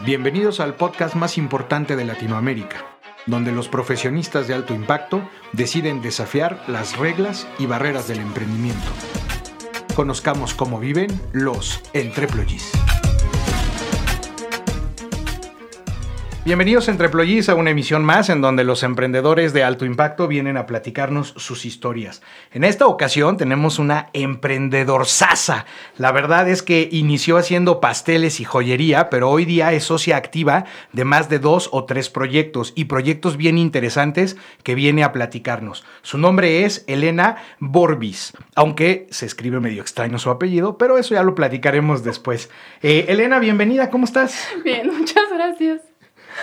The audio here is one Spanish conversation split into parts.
Bienvenidos al podcast más importante de Latinoamérica, donde los profesionistas de alto impacto deciden desafiar las reglas y barreras del emprendimiento. Conozcamos cómo viven los entreployees. Bienvenidos entre Employees a una emisión más en donde los emprendedores de alto impacto vienen a platicarnos sus historias. En esta ocasión tenemos una emprendedor sasa. La verdad es que inició haciendo pasteles y joyería, pero hoy día es socia activa de más de dos o tres proyectos y proyectos bien interesantes que viene a platicarnos. Su nombre es Elena Borbis, aunque se escribe medio extraño su apellido, pero eso ya lo platicaremos después. Eh, Elena, bienvenida, ¿cómo estás? Bien, muchas gracias.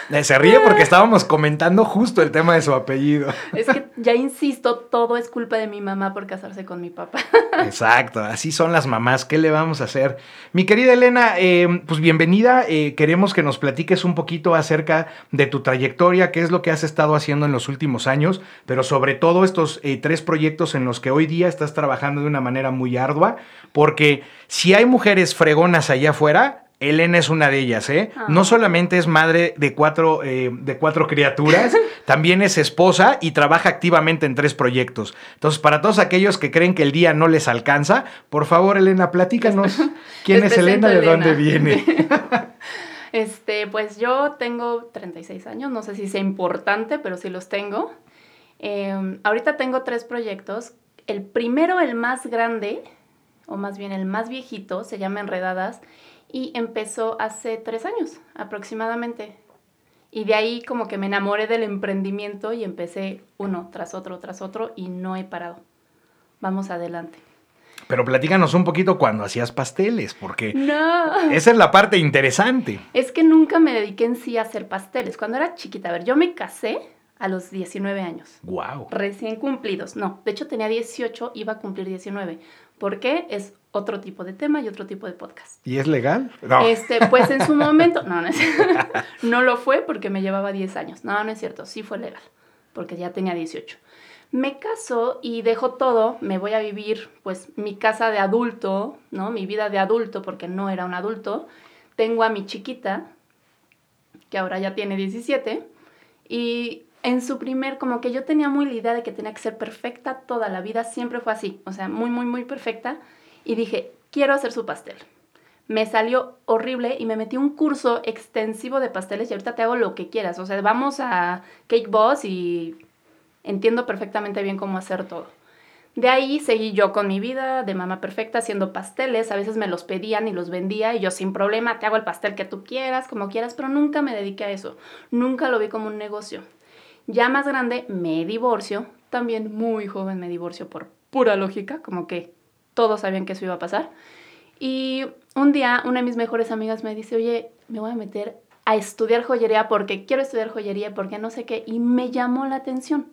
Eh, se ríe porque estábamos comentando justo el tema de su apellido. Es que ya insisto, todo es culpa de mi mamá por casarse con mi papá. Exacto, así son las mamás. ¿Qué le vamos a hacer? Mi querida Elena, eh, pues bienvenida. Eh, queremos que nos platiques un poquito acerca de tu trayectoria, qué es lo que has estado haciendo en los últimos años, pero sobre todo estos tres proyectos en los que hoy día estás trabajando de una manera muy ardua, porque si hay mujeres fregonas allá afuera, Elena es una de ellas, ¿eh? Ah. No solamente es madre de cuatro, eh, de cuatro criaturas, también es esposa y trabaja activamente en tres proyectos. Entonces, para todos aquellos que creen que el día no les alcanza, por favor, Elena, platícanos quién es Elena, de dónde viene. este, pues yo tengo 36 años, no sé si sea importante, pero sí los tengo. Em, ahorita tengo tres proyectos. El primero, el más grande, o más bien el más viejito, se llama Enredadas y empezó hace tres años aproximadamente. Y de ahí como que me enamoré del emprendimiento y empecé uno tras otro, tras otro y no he parado. Vamos adelante. Pero platícanos un poquito cuando hacías pasteles, porque no. esa es la parte interesante. Es que nunca me dediqué en sí a hacer pasteles. Cuando era chiquita, a ver, yo me casé a los 19 años. Wow. Recién cumplidos. No, de hecho tenía 18, iba a cumplir 19. ¿Por qué? Es otro tipo de tema y otro tipo de podcast. ¿Y es legal? No. Este, pues en su momento, no, no es No lo fue porque me llevaba 10 años. No, no es cierto, sí fue legal, porque ya tenía 18. Me caso y dejo todo, me voy a vivir pues mi casa de adulto, ¿no? Mi vida de adulto porque no era un adulto. Tengo a mi chiquita, que ahora ya tiene 17, y en su primer, como que yo tenía muy la idea de que tenía que ser perfecta toda la vida, siempre fue así, o sea, muy, muy, muy perfecta y dije, quiero hacer su pastel. Me salió horrible y me metí un curso extensivo de pasteles y ahorita te hago lo que quieras. O sea, vamos a Cake Boss y entiendo perfectamente bien cómo hacer todo. De ahí seguí yo con mi vida de mamá perfecta haciendo pasteles. A veces me los pedían y los vendía y yo sin problema te hago el pastel que tú quieras, como quieras, pero nunca me dediqué a eso. Nunca lo vi como un negocio. Ya más grande me divorcio. También muy joven me divorcio por pura lógica, como que todos sabían que eso iba a pasar. Y un día una de mis mejores amigas me dice, oye, me voy a meter a estudiar joyería porque quiero estudiar joyería, porque no sé qué, y me llamó la atención.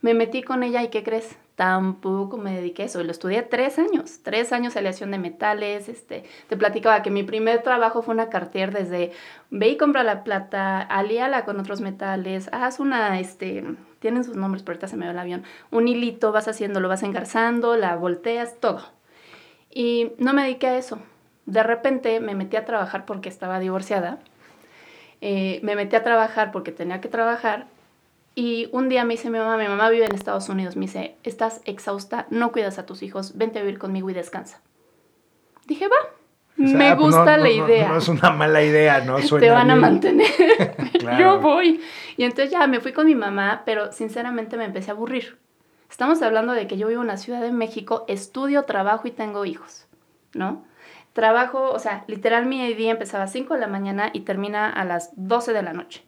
Me metí con ella y ¿qué crees? Tampoco me dediqué a eso. Lo estudié tres años. Tres años aleación de metales. Este, te platicaba que mi primer trabajo fue una cartier desde ve y compra la plata, alíala con otros metales, haz una, este, tienen sus nombres, pero ahorita se me va el avión. Un hilito, vas haciendo, lo vas engarzando, la volteas, todo. Y no me dediqué a eso. De repente me metí a trabajar porque estaba divorciada. Eh, me metí a trabajar porque tenía que trabajar y un día me dice mi mamá, mi mamá vive en Estados Unidos, me dice, estás exhausta, no cuidas a tus hijos, vente a vivir conmigo y descansa. Dije, va, me gusta la idea. No, es una mala idea, ¿no? Te van a mantener. Yo voy. Y entonces ya me fui con mi mamá, pero sinceramente me empecé a aburrir. Estamos hablando de que yo vivo en la Ciudad de México, estudio, trabajo y tengo hijos, ¿no? Trabajo, o sea, literal mi día empezaba a 5 de la mañana y termina a las 12 de la noche.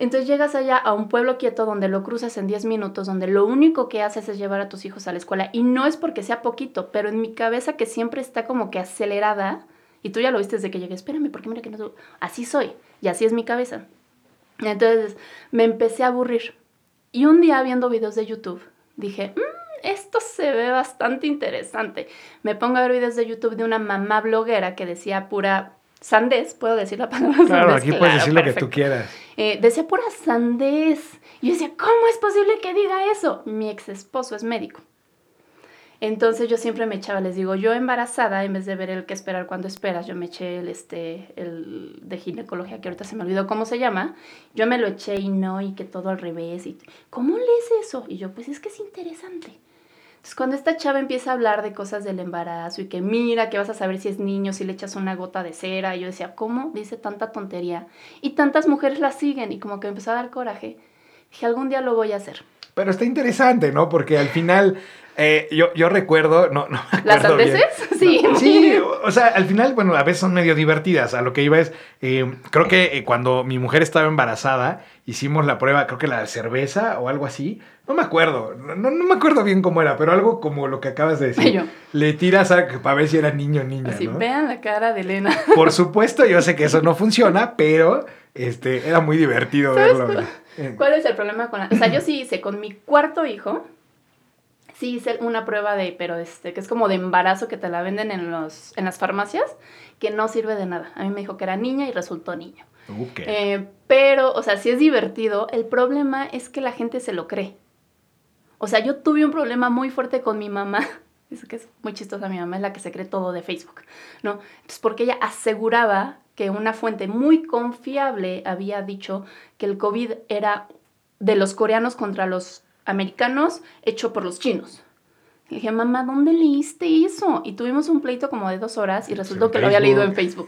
Entonces llegas allá a un pueblo quieto donde lo cruzas en 10 minutos, donde lo único que haces es llevar a tus hijos a la escuela. Y no es porque sea poquito, pero en mi cabeza que siempre está como que acelerada, y tú ya lo viste desde que llegué, espérame, porque mira que no... Así soy, y así es mi cabeza. Entonces me empecé a aburrir. Y un día viendo videos de YouTube, dije, mm, esto se ve bastante interesante. Me pongo a ver videos de YouTube de una mamá bloguera que decía pura sandés, puedo decir la palabra claro, Aquí puedes decir lo que tú quieras. Eh, decía pura sandés. Y yo decía, ¿cómo es posible que diga eso? Mi ex esposo es médico. Entonces yo siempre me echaba, les digo, yo embarazada, en vez de ver el que esperar cuando esperas, yo me eché el, este, el de ginecología, que ahorita se me olvidó cómo se llama, yo me lo eché y no, y que todo al revés, y ¿cómo lees eso? Y yo, pues es que es interesante. Entonces cuando esta chava empieza a hablar de cosas del embarazo y que mira, que vas a saber si es niño, si le echas una gota de cera, y yo decía, ¿cómo dice tanta tontería? Y tantas mujeres la siguen, y como que me empezó a dar coraje, dije, algún día lo voy a hacer. Pero está interesante, ¿no? Porque al final eh, yo, yo recuerdo, no, no ¿Las sandeces? Sí. sí, o sea, al final, bueno, a veces son medio divertidas. A lo que iba es, eh, creo que eh, cuando mi mujer estaba embarazada, hicimos la prueba, creo que la cerveza o algo así. No me acuerdo, no, no me acuerdo bien cómo era, pero algo como lo que acabas de decir. Le tiras a, para ver si era niño o niña. Así, vean la cara de Elena. Por supuesto, yo sé que eso no funciona, pero este, era muy divertido verlo. ¿Cuál es el problema con la.? O sea, yo sí hice con mi cuarto hijo sí hice una prueba de, pero este, que es como de embarazo que te la venden en, los, en las farmacias, que no sirve de nada. A mí me dijo que era niña y resultó niño. Eh, pero, o sea, sí es divertido. El problema es que la gente se lo cree. O sea, yo tuve un problema muy fuerte con mi mamá. Es que es muy chistosa mi mamá, es la que se cree todo de Facebook, ¿no? Entonces, porque ella aseguraba que una fuente muy confiable había dicho que el COVID era de los coreanos contra los americanos hecho por los chinos. Le dije, mamá, ¿dónde leíste eso? Y tuvimos un pleito como de dos horas y resultó que lo había leído en Facebook.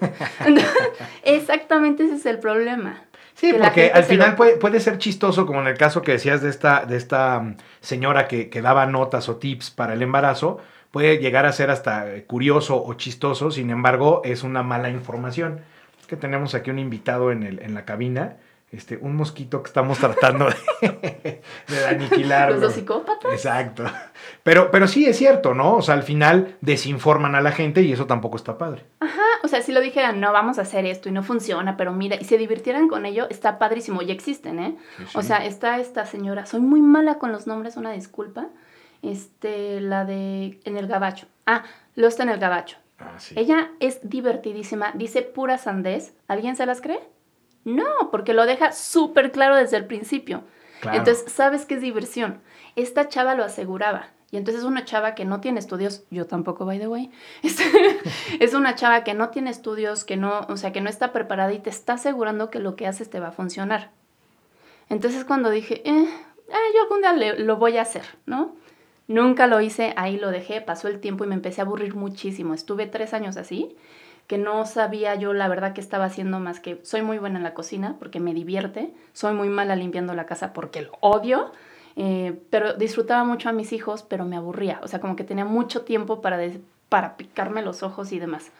Exactamente ese es el problema. Sí, porque al final puede, puede, ser chistoso, como en el caso que decías de esta, de esta mm, señora que, que, daba notas o tips para el embarazo, puede llegar a ser hasta curioso o chistoso, sin embargo, es una mala información. Es que tenemos aquí un invitado en, el, en la cabina este, un mosquito que estamos tratando de, de aniquilar. Los dos psicópatas. Exacto. Pero, pero sí es cierto, ¿no? O sea, al final desinforman a la gente y eso tampoco está padre. Ajá, o sea, si lo dijeran, no, vamos a hacer esto y no funciona, pero mira, y se divirtieran con ello, está padrísimo, ya existen, ¿eh? O sea, está esta señora, soy muy mala con los nombres, una disculpa, este, la de, en el gabacho. Ah, lo está en el gabacho. Ah, sí. Ella es divertidísima, dice pura sandez, ¿alguien se las cree? No, porque lo deja súper claro desde el principio. Entonces, sabes que es diversión. Esta chava lo aseguraba. Y entonces es una chava que no tiene estudios, yo tampoco, by the way. Es, una chava que no tiene estudios, que no, o sea, que no está preparada y te está asegurando que lo que haces te va a funcionar. Entonces cuando dije, eh, ah, yo algún día lo voy a hacer, ¿no? Nunca lo hice, ahí lo dejé, pasó el tiempo y me empecé a aburrir muchísimo. Estuve tres años así que no sabía yo la verdad que estaba haciendo más que soy muy buena en la cocina porque me divierte, soy muy mala limpiando la casa porque lo odio, eh, pero disfrutaba mucho a mis hijos, pero me aburría, o sea, como que tenía mucho tiempo para, para picarme los ojos y demás.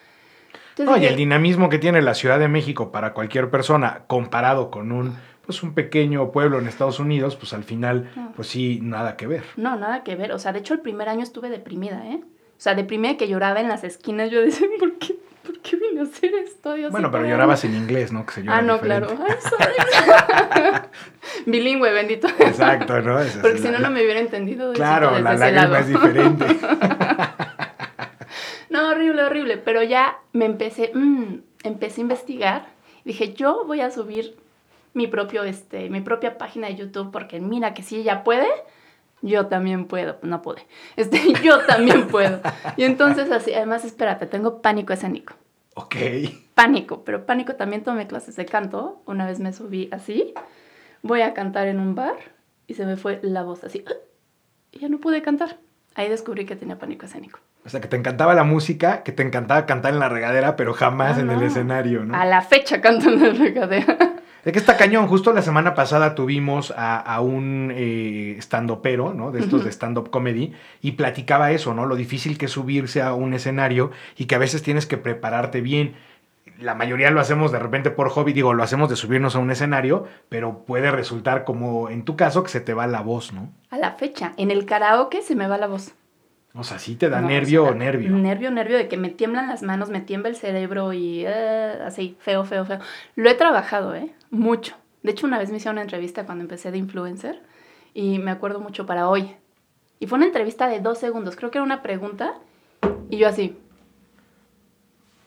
y el dinamismo que tiene la Ciudad de México para cualquier persona comparado con un pues un pequeño pueblo en Estados Unidos, pues al final, pues sí, nada que ver. No, nada que ver. O sea, de hecho el primer año estuve deprimida, ¿eh? O sea, deprimida que lloraba en las esquinas. Yo decía, ¿por qué ¿por qué vine a hacer bueno, pero llorabas en inglés, ¿no? Que ah, no, claro. Bilingüe, bendito. Exacto, ¿no? Porque si no, no me hubiera entendido. Claro, la lágrima es diferente. no, horrible, horrible. Pero ya me empecé, mm, empecé a investigar. Dije, yo voy a subir mi propio, este, mi propia página de YouTube porque mira que si ella puede, yo también puedo, no pude, este, yo también puedo. Y entonces así, además, espérate, tengo pánico escénico. Ok. Pánico, pero pánico también tomé clases de canto, una vez me subí así, voy a cantar en un bar y se me fue la voz así, y ya no pude cantar. Ahí descubrí que tenía pánico escénico. O sea, que te encantaba la música, que te encantaba cantar en la regadera, pero jamás en el escenario, ¿no? A la fecha canto en la regadera. Es que está cañón. Justo la semana pasada tuvimos a, un eh, stand-upero, ¿no? De estos de stand-up comedy, y platicaba eso, ¿no? Lo difícil que es subirse a un escenario y que a veces tienes que prepararte bien. La mayoría lo hacemos de repente por hobby, digo, lo hacemos de subirnos a un escenario, pero puede resultar como en tu caso que se te va la voz, ¿no? A la fecha, en el karaoke se me va la voz. O sea, sí te da nervio o, nervio. Nervio, nervio de que me tiemblan las manos, me tiembla el cerebro y eh, así, feo, feo, feo. Lo he trabajado, ¿eh? Mucho. De hecho, una vez me hicieron una entrevista cuando empecé de influencer y me acuerdo mucho para hoy. Y fue una entrevista de dos segundos, creo que era una pregunta y yo así.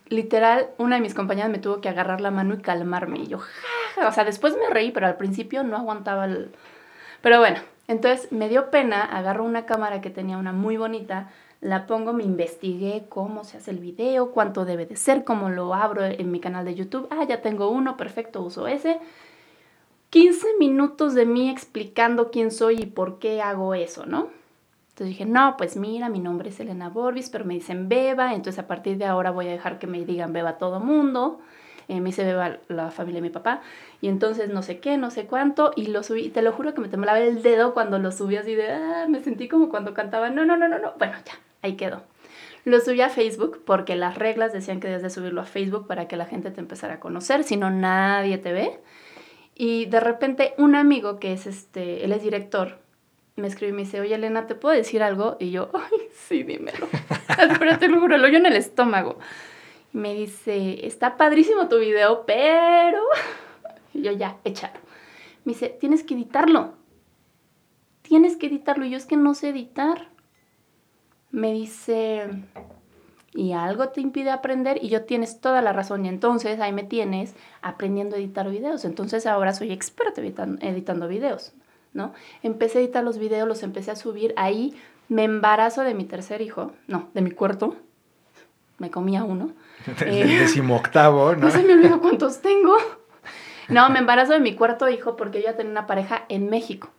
Literal, una de mis compañeras me tuvo que agarrar la mano y calmarme. Y yo, ja, o sea, después me reí, pero al principio no aguantaba el... Pero bueno, entonces me dio pena, agarro una cámara que tenía una muy bonita, la pongo, me investigué cómo se hace el video, cuánto debe de ser, cómo lo abro en mi canal de YouTube. Ah, ya tengo uno, perfecto, uso ese. 15 minutos de mí explicando quién soy y por qué hago eso, ¿no? Entonces dije, no, pues mira, mi nombre es Elena Borbis, pero me dicen Beba, entonces a partir de ahora voy a dejar que me digan Beba todo mundo. Eh, me dice Beba la familia de mi papá. Y entonces no sé qué, no sé cuánto, y lo subí, te lo juro que me temblaba el dedo cuando lo subí así de, ah, me sentí como cuando cantaba, no, no, no, no, no. Bueno, ya, ahí quedó. Lo subí a Facebook porque las reglas decían que debes de subirlo a Facebook para que la gente te empezara a conocer, si no nadie te ve. Y de repente un amigo que es este, él es director, me escribe y me dice, oye Elena, ¿te puedo decir algo? Y yo, ay, sí, dímelo. Pero te lo juro, lo oyo en el estómago. Me dice, está padrísimo tu video, pero... Yo ya, échalo. Me dice, tienes que editarlo. Tienes que editarlo. Y yo es que no sé editar. Me dice, y algo te impide aprender y yo tienes toda la razón y entonces ahí me tienes aprendiendo a editar videos. Entonces ahora soy experto editando, editando videos, ¿no? Empecé a editar los videos, los empecé a subir, ahí me embarazo de mi tercer hijo, no, de mi cuarto, me comía uno. El eh, decimoctavo, ¿no? No se me olvidó cuántos tengo. No, me embarazo de mi cuarto hijo porque yo ya tenía una pareja en México,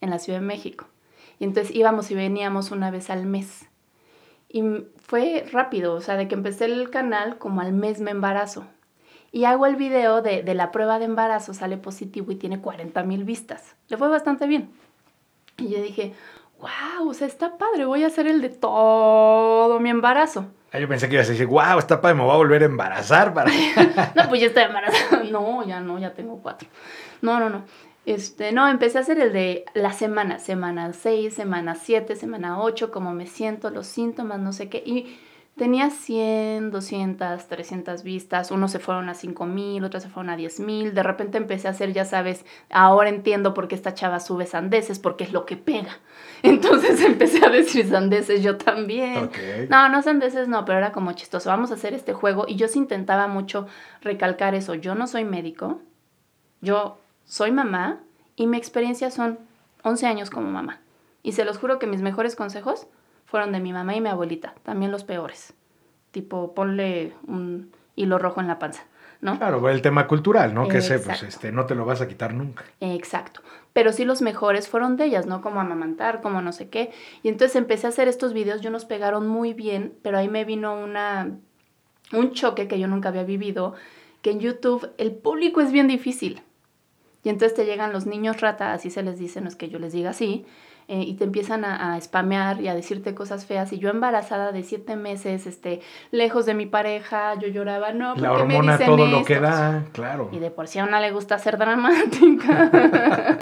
en la Ciudad de México. Y entonces íbamos y veníamos una vez al mes. Y fue rápido, o sea, de que empecé el canal, como al mes me embarazo. Y hago el video de, de la prueba de embarazo, sale positivo y tiene 40 mil vistas. Le fue bastante bien. Y yo dije, wow, o sea, está padre, voy a hacer el de todo mi embarazo. Ah, yo pensé que ibas a decir, wow, está padre, me voy a volver a embarazar. Para... no, pues ya estoy embarazada. No, ya no, ya tengo cuatro. No, no, no. Este, no, empecé a hacer el de la semana, semana 6, semana 7, semana 8, cómo me siento, los síntomas, no sé qué. Y tenía 100, 200, 300 vistas, unos se fueron a 5 mil, otros se fueron a 10 mil. De repente empecé a hacer, ya sabes, ahora entiendo por qué esta chava sube sandeces, porque es lo que pega. Entonces empecé a decir sandeces yo también. No, no sandeces no, pero era como chistoso. Vamos a hacer este juego y yo sí intentaba mucho recalcar eso. Yo no soy médico. Yo soy mamá y mi experiencia son 11 años como mamá. Y se los juro que mis mejores consejos fueron de mi mamá y mi abuelita, también los peores. Tipo, ponle un hilo rojo en la panza, ¿no? Claro, el tema cultural, ¿no? Que ese, pues, este, no te lo vas a quitar nunca. Exacto. Pero sí los mejores fueron de ellas, ¿no? Como amamantar, como no sé qué. Y entonces empecé a hacer estos videos, yo nos pegaron muy bien, pero ahí me vino una, un choque que yo nunca había vivido, que en YouTube el público es bien difícil. Y entonces te llegan los niños rata, así se les dice, no es que yo les diga así, eh, y te empiezan a, a, spamear y a decirte cosas feas. Y yo embarazada de siete meses, este, lejos de mi pareja, yo lloraba, no, La hormona, todo lo que da, claro. Y de por sí a una le gusta ser dramática.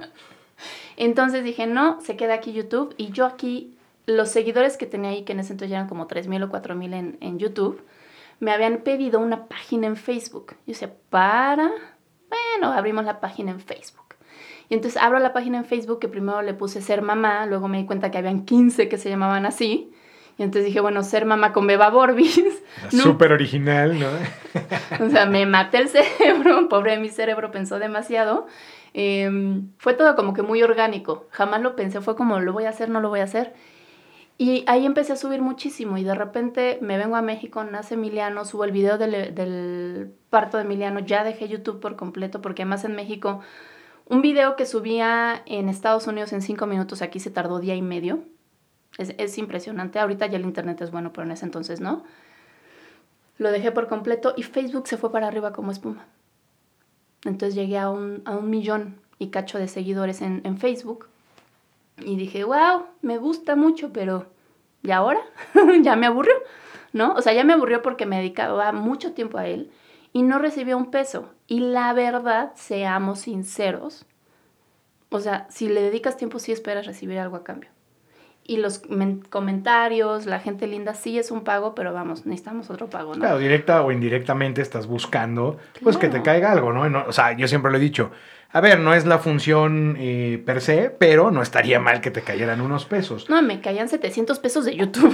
entonces dije, no, se queda aquí YouTube. Y yo aquí, los seguidores que tenía ahí, que en ese entonces eran como 3.000 o 4.000 en, en YouTube, me habían pedido una página en Facebook. Yo decía, para bueno, abrimos la página en Facebook. Y entonces abro la página en Facebook que primero le puse ser mamá, luego me di cuenta que habían 15 que se llamaban así. Y entonces dije, bueno, ser mamá con Beba Borbis. Súper original, ¿no? o sea, me maté el cerebro, pobre mi cerebro pensó demasiado. Em, fue todo como que muy orgánico, jamás lo pensé, fue como, lo voy a hacer, no lo voy a hacer. Y ahí empecé a subir muchísimo y de repente me vengo a México, nace Emiliano, subo el video del, del parto de Emiliano, ya dejé YouTube por completo porque además en México un video que subía en Estados Unidos en cinco minutos aquí se tardó día y medio. Es, es, impresionante. Ahorita ya el internet es bueno, pero en ese entonces no. Lo dejé por completo y Facebook se fue para arriba como espuma. Entonces llegué a un, a un millón y cacho de seguidores en, en Facebook y dije, wow, me gusta mucho, pero ¿y ahora? ya me aburrió, ¿no? O sea, ya me aburrió porque me dedicaba mucho tiempo a él y no recibía un peso. Y la verdad, seamos sinceros, o sea, si le dedicas tiempo, sí esperas recibir algo a cambio. Y los comentarios, la gente linda, sí es un pago, pero vamos, necesitamos otro pago, ¿no? Claro, directa o indirectamente estás buscando, pues que te caiga algo, ¿no? O sea, yo siempre lo he dicho, a ver, no es la función eh, per se, pero no estaría mal que te cayeran unos pesos. No, me caían 700 pesos de YouTube.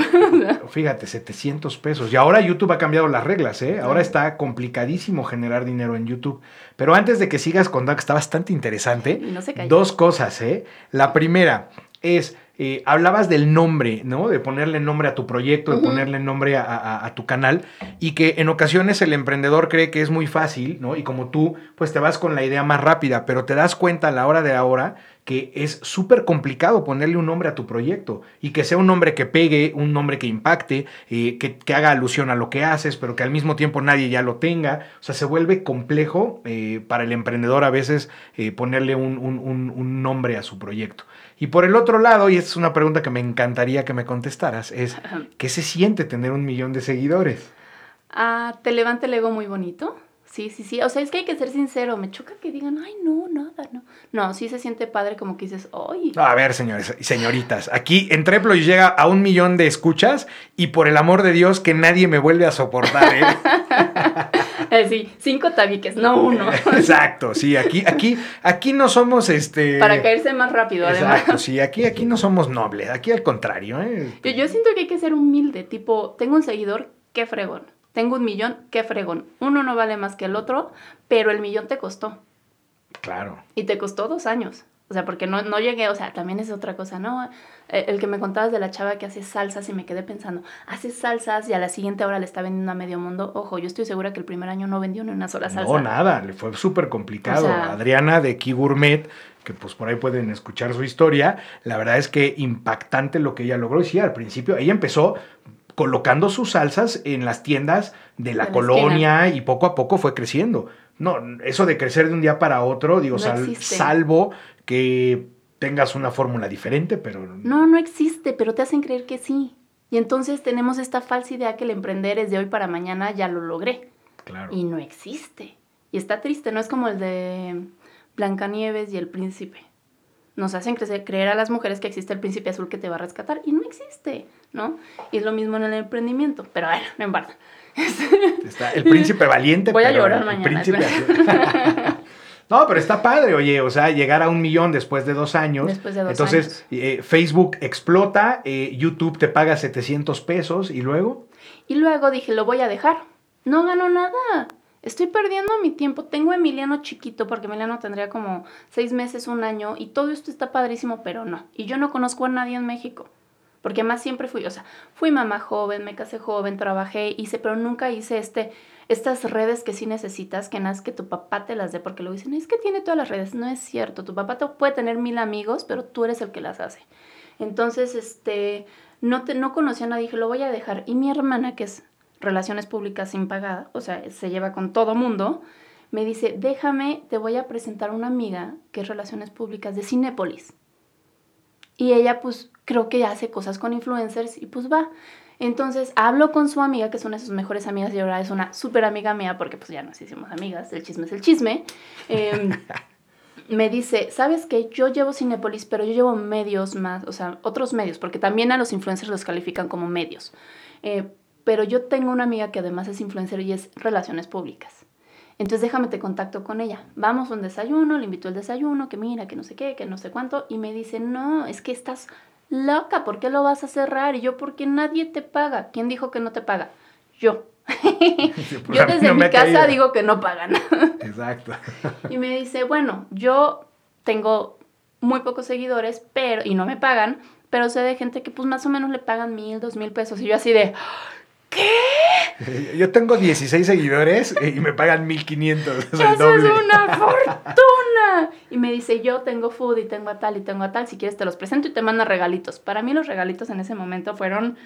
Fíjate, 700 pesos. Y ahora YouTube ha cambiado las reglas, ¿eh? Ahora está complicadísimo generar dinero en YouTube. Pero antes de que sigas contando, que está bastante interesante, no se dos cosas, ¿eh? La primera es eh, hablabas del nombre, ¿no? De ponerle nombre a tu proyecto, de ponerle nombre a, tu canal y que en ocasiones el emprendedor cree que es muy fácil, ¿no? Y como tú, pues te vas con la idea más rápida, pero te das cuenta a la hora de ahora que es súper complicado ponerle un nombre a tu proyecto y que sea un nombre que pegue, un nombre que impacte, eh, que, haga alusión a lo que haces, pero que al mismo tiempo nadie ya lo tenga. O sea, se vuelve complejo eh, para el emprendedor a veces ponerle un, un nombre a su proyecto. Y por el otro lado, y esta es una pregunta que me encantaría que me contestaras, es ¿qué se siente tener un millón de seguidores? Ah, te levanta el ego muy bonito. Sí, sí, sí. O sea, es que hay que ser sincero. Me choca que digan, ay, no, nada, no. No, sí se siente padre como que dices, ay. A ver, señores y señoritas, aquí en Treplo llega a un millón de escuchas y por el amor de Dios que nadie me vuelve a soportar, ¿eh? eh sí, cinco tabiques, no uno. Exacto, sí, aquí, aquí, aquí no somos este. Para caerse más rápido, además. Exacto, sí, aquí, aquí no somos nobles, aquí al contrario, ¿eh? Yo, yo siento que hay que ser humilde, tipo, tengo un seguidor, qué fregón tengo un millón, qué fregón. Uno no vale más que el otro, pero el millón te costó. Claro. Y te costó dos años. O sea, porque no, no llegué, o sea, también es otra cosa, ¿no? Eh, el que me contabas de la chava que hace salsas y me quedé pensando, hace salsas y a la siguiente hora le está vendiendo a medio mundo. Ojo, yo estoy segura que el primer año no vendió ni una sola salsa. No, nada, le fue súper complicado. Adriana de Key Gourmet, que pues por ahí pueden escuchar su historia, la verdad es que impactante lo que ella logró. Y sí, al principio, ella empezó colocando sus salsas en las tiendas de la, colonia y poco a poco fue creciendo. No, eso de crecer de un día para otro, digo, salvo que tengas una fórmula diferente, pero... No, no existe, pero te hacen creer que sí. Y entonces tenemos esta falsa idea que el emprender es de hoy para mañana, ya lo logré. Claro. Y no existe. Y está triste, no es como el de Blancanieves y el príncipe nos hacen creer a las mujeres que existe el príncipe azul que te va a rescatar y no existe, ¿no? Y es lo mismo en el emprendimiento, pero bueno, no importa. Está el príncipe valiente. Voy a llorar mañana. no, pero está padre, oye, o sea, llegar a un millón después de dos años. Después de dos Entonces, eh, Facebook explota, eh, YouTube te paga 700 pesos y luego. Y luego dije, lo voy a dejar. No gano nada. Estoy perdiendo mi tiempo. Tengo a Emiliano chiquito, porque Emiliano tendría como seis meses, un año, y todo esto está padrísimo, pero no. Y yo no conozco a nadie en México. Porque más siempre fui, o sea, fui mamá joven, me casé joven, trabajé, hice, pero nunca hice este, estas redes que sí necesitas, que nada que tu papá te las dé, porque lo dicen, es que tiene todas las redes. No es cierto, tu papá te puede tener mil amigos, pero tú eres el que las hace. Entonces, este, no, te, no conocía a nadie, dije, lo voy a dejar. Y mi hermana, que es relaciones públicas sin pagar, o sea, se lleva con todo mundo, me dice, déjame, te voy a presentar una amiga que es relaciones públicas de Cinépolis. Y ella pues creo que hace cosas con influencers y pues va. Entonces hablo con su amiga, que es una de sus mejores amigas y ahora es una súper amiga mía porque pues ya nos hicimos amigas, el chisme es el chisme. Em, me dice, ¿sabes qué? Yo llevo Cinépolis, pero yo llevo medios más, o sea, otros medios, porque también a los influencers los califican como medios. Eh, pero yo tengo una amiga que además es influencer y es relaciones públicas. Entonces déjame te contacto con ella. Vamos a un desayuno, le invito al desayuno, que mira, que no sé qué, que no sé cuánto. Y me dice, no, es que estás loca, ¿por qué lo vas a cerrar? Y yo, porque nadie te paga. ¿Quién dijo que no te paga? Yo. Yo desde mi casa digo que no pagan. Exacto. y me dice, bueno, yo tengo muy pocos seguidores, pero, y no me pagan, pero sé de gente que pues más o menos le pagan mil, dos mil pesos. Y yo así de, ¿Qué? Yo tengo 16 seguidores y me pagan 1500. Es Eso es una fortuna. Y me dice, yo tengo food y tengo a tal y tengo a tal. Si quieres te los presento y te manda regalitos. Para mí los regalitos en ese momento fueron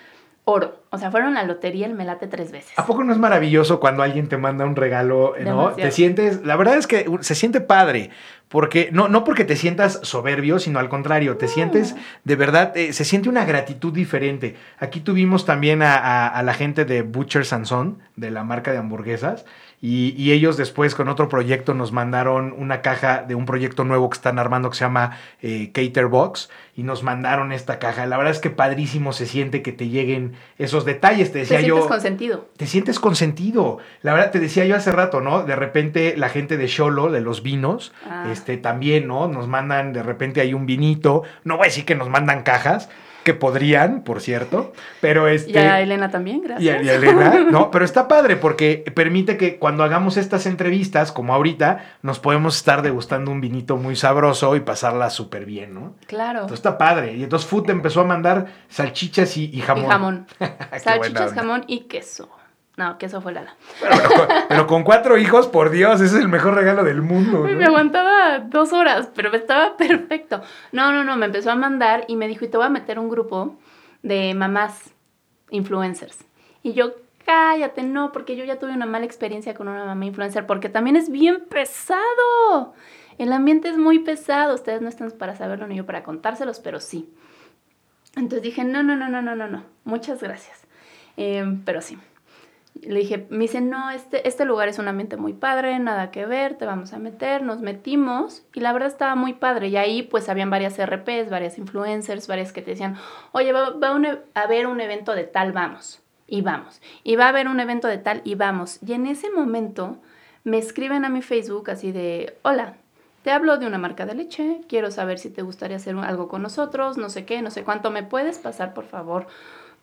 oro. O sea, fueron la lotería el melate tres veces. ¿A poco no es maravilloso cuando alguien te manda un regalo, no? Te sientes, la verdad es que se siente padre, porque no, no porque te sientas soberbio, sino al contrario, te sientes de verdad, eh, se siente una gratitud diferente. Aquí tuvimos también a, a la gente de Butcher Son, de la marca de hamburguesas, y, ellos después con otro proyecto nos mandaron una caja de un proyecto nuevo que están armando que se llama eh, Cater Box y nos mandaron esta caja. La verdad es que padrísimo se siente que te lleguen esos detalles. Te decía te sientes consentido. Te sientes consentido. La verdad te decía yo hace rato, ¿no? De repente la gente de Sholo, de los vinos, ah. este también, ¿no? Nos mandan de repente hay un vinito. No voy a decir que nos mandan cajas, que podrían, por cierto, pero este... Y a Elena también, gracias. Y a, Elena, no, pero está padre porque permite que cuando hagamos estas entrevistas, como ahorita, nos podemos estar degustando un vinito muy sabroso y pasarla súper bien, ¿no? Claro. Entonces está padre. Y entonces Food empezó a mandar salchichas y, jamón. Y jamón. salchichas, jamón y queso. No, queso fue Lala. Pero, con cuatro hijos, por Dios, ese es el mejor regalo del mundo. Me aguantaba dos horas, pero estaba perfecto. No, no, no, me empezó a mandar y me dijo, y te voy a meter un grupo de mamás influencers. Y yo, cállate, no, porque yo ya tuve una mala experiencia con una mamá influencer, porque también es bien pesado. El ambiente es muy pesado, ustedes no están para saberlo ni yo para contárselos, pero sí. Entonces dije, no, no, no, no, no, no, no, muchas gracias. Em, pero sí, le dije, me dice, no, este, este lugar es un ambiente muy padre, nada que ver, te vamos a meter, nos metimos y la verdad estaba muy padre y ahí pues habían varias RPs, varias influencers, varias que te decían, oye, va, e, a haber un evento de tal, vamos, y vamos, y va a haber un evento de tal, y vamos. Y en ese momento me escriben a mi Facebook así de, hola, te hablo de una marca de leche, quiero saber si te gustaría hacer algo con nosotros, no sé qué, no sé cuánto, ¿me puedes pasar por favor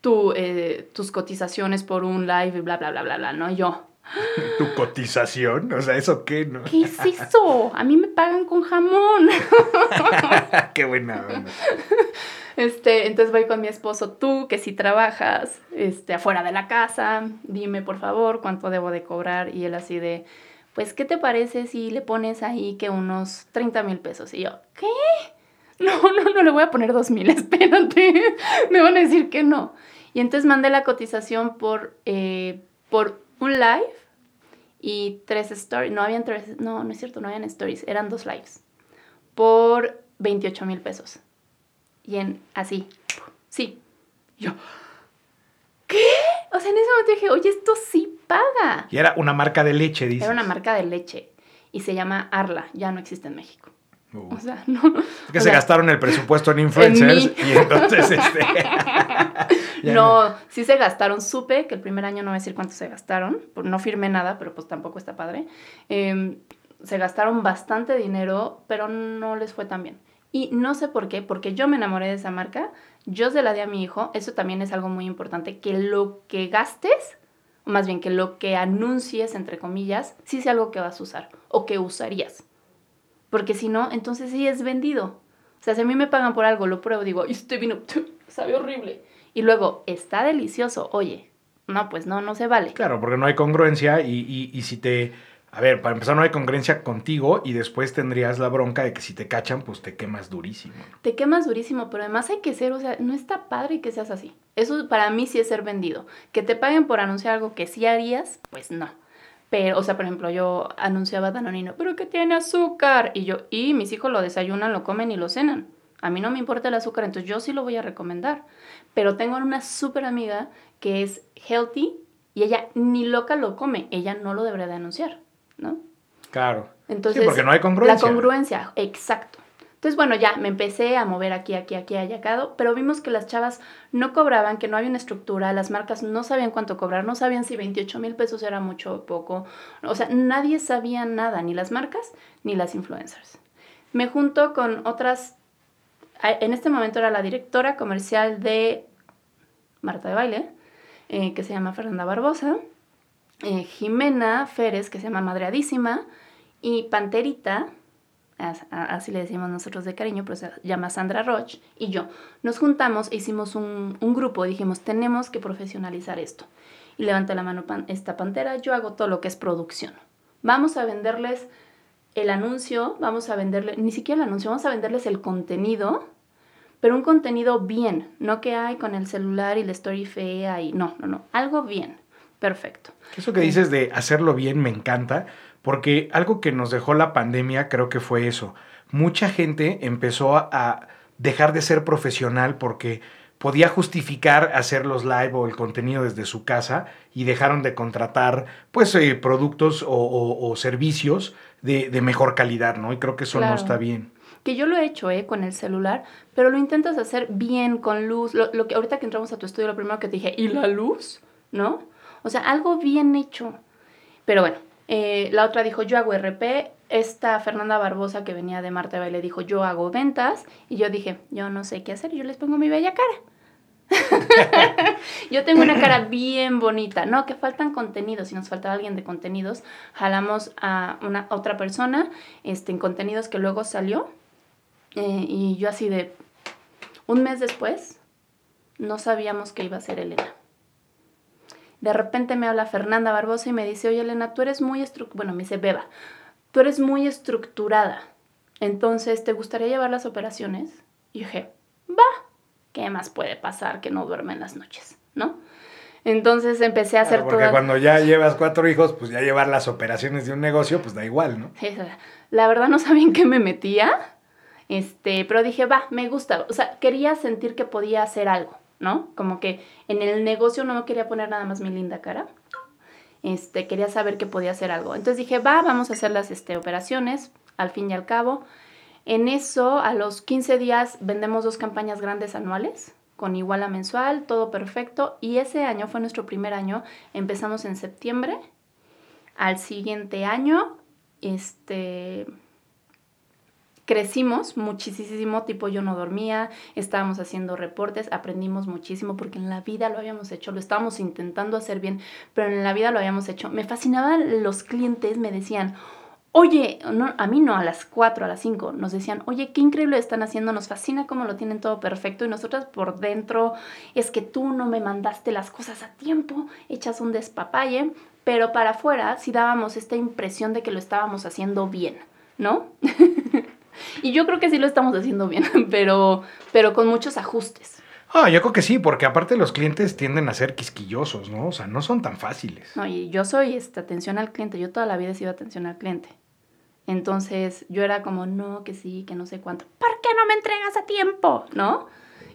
tu, eh, tus cotizaciones por un live y bla, bla, bla, bla, bla, ¿no? Yo. ¿Tu cotización? O sea, ¿eso qué, no? ¿Qué es eso? A mí me pagan con jamón. qué buena Este, entonces voy con mi esposo, tú que si trabajas este, afuera de la casa, dime por favor cuánto debo de cobrar. Y él así de, pues, ¿qué te parece si le pones ahí que unos 30 mil pesos? Y yo, ¿qué? No, no, no le voy a poner dos mil, espérate. Me van a decir que no. Y entonces mandé la cotización por, eh, por un live y tres stories. No habían tres, no, no es cierto, no habían stories, eran dos lives. Por 28 mil pesos. Y en así, sí. Yo, ¿qué? O sea, en ese momento dije, oye, esto sí paga. Y era una marca de leche, dice. Era una marca de leche. Y se llama Arla, ya no existe en México. O sea, no. Es que se gastaron el presupuesto en influencers y entonces este. no, sí se gastaron. Supe que el primer año no voy a decir cuánto se gastaron. No firmé nada, pero pues tampoco está padre. Em, se gastaron bastante dinero, pero no les fue tan bien. Y no sé por qué, porque yo me enamoré de esa marca, yo se la di a mi hijo, eso también es algo muy importante, que lo que gastes, o más bien que lo que anuncies, entre comillas, sí sea algo que vas a usar o que usarías. Porque si no, entonces sí es vendido. O sea, si a mí me pagan por algo, lo pruebo, digo, este vino sabe horrible. Y luego, está delicioso, oye, no, pues no, no se vale. Claro, porque no hay congruencia y, y, si te... A ver, para empezar no hay congruencia contigo y después tendrías la bronca de que si te cachan, pues te quemas durísimo. Te quemas durísimo, pero además hay que ser, o sea, no está padre que seas así. Eso para mí sí es ser vendido. Que te paguen por anunciar algo que sí harías, pues no. Pero, o sea, por ejemplo, yo anunciaba Danonino, pero que tiene azúcar. Y yo, y mis hijos lo desayunan, lo comen y lo cenan. A mí no me importa el azúcar, entonces yo sí lo voy a recomendar. Pero tengo una súper amiga que es healthy y ella ni loca lo come. Ella no lo debería de anunciar, ¿no? Claro. Entonces, sí, porque no hay congruencia. La congruencia, exacto. Entonces, bueno, ya me empecé a mover aquí, aquí, aquí, allá, pero vimos que las chavas no cobraban, que no había una estructura, las marcas no sabían cuánto cobrar, no sabían si 28 mil pesos era mucho o poco. O sea, nadie sabía nada, ni las marcas ni las influencers. Me junto con otras, en este momento era la directora comercial de Marta de Baile, eh, que se llama Fernanda Barbosa, eh, Jimena Férez, que se llama Madreadísima, y Panterita, así le decimos nosotros de cariño, pero se llama Sandra Roche, y yo. Nos juntamos e hicimos un, un grupo, dijimos, tenemos que profesionalizar esto. Y levanta la mano esta pantera, yo hago todo lo que es producción. Vamos a venderles el anuncio, vamos a venderles, ni siquiera el anuncio, vamos a venderles el contenido, pero un contenido bien, no que hay con el celular y la story fea y no, no, no, algo bien, perfecto. Eso que dices de hacerlo bien me encanta, porque algo que nos dejó la pandemia creo que fue eso. Mucha gente empezó a dejar de ser profesional porque podía justificar hacer los live o el contenido desde su casa y dejaron de contratar pues eh, productos o, servicios de, mejor calidad, ¿no? Y creo que eso no está bien. Que yo lo he hecho, ¿eh? Con el celular, pero lo intentas hacer bien, con luz. Lo, lo que ahorita que entramos a tu estudio, lo primero que te dije, ¿y la luz? ¿No? O sea, algo bien hecho. Pero bueno, Eh, la otra dijo, yo hago RP. Esta Fernanda Barbosa que venía de Marte Baile dijo, yo hago ventas. Y yo dije, yo no sé qué hacer, yo les pongo mi bella cara. yo tengo una cara bien bonita, no, que faltan contenidos, si nos faltaba alguien de contenidos, jalamos a una otra persona este, en contenidos que luego salió eh, y yo así de un mes después no sabíamos que iba a ser Elena. De repente me habla Fernanda Barbosa y me dice, oye Elena, tú eres muy estructurada, bueno, me dice Beba, tú eres muy estructurada, entonces, ¿te gustaría llevar las operaciones? Y dije, va, ¿qué más puede pasar que no duerme en las noches? ¿No? Entonces empecé a hacer todo. Porque cuando ya llevas cuatro hijos, pues ya llevar las operaciones de un negocio, pues da igual, ¿no? La verdad no sabía en qué me metía, este, pero dije, va, me gusta. O sea, quería sentir que podía hacer algo. ¿No? Como que en el negocio no me quería poner nada más mi linda cara. Este, quería saber que podía hacer algo. Entonces dije, va, vamos a hacer las este, operaciones, al fin y al cabo. En eso, a los 15 días, vendemos dos campañas grandes anuales, con iguala mensual, todo perfecto. Y ese año fue nuestro primer año, empezamos en septiembre. Al siguiente año, este, crecimos muchísimo, tipo yo no dormía, estábamos haciendo reportes, aprendimos muchísimo porque en la vida lo habíamos hecho, lo estábamos intentando hacer bien, pero en la vida lo habíamos hecho. Me fascinaban los clientes, me decían, oye, no, a mí no, a las 4, a las 5, nos decían, oye, qué increíble están haciendo, nos fascina cómo lo tienen todo perfecto y nosotras por dentro, es que tú no me mandaste las cosas a tiempo, echas un despapalle, pero para afuera sí dábamos esta impresión de que lo estábamos haciendo bien, ¿no? Y yo creo que sí lo estamos haciendo bien, pero, pero con muchos ajustes. Ah, yo creo que sí, porque aparte los clientes tienden a ser quisquillosos, ¿no? O sea, no son tan fáciles. No, y yo soy esta, atención al cliente, yo toda la vida he sido atención al cliente. Entonces yo era como, no, que sí, que no sé cuánto. ¿Por qué no me entregas a tiempo? ¿No?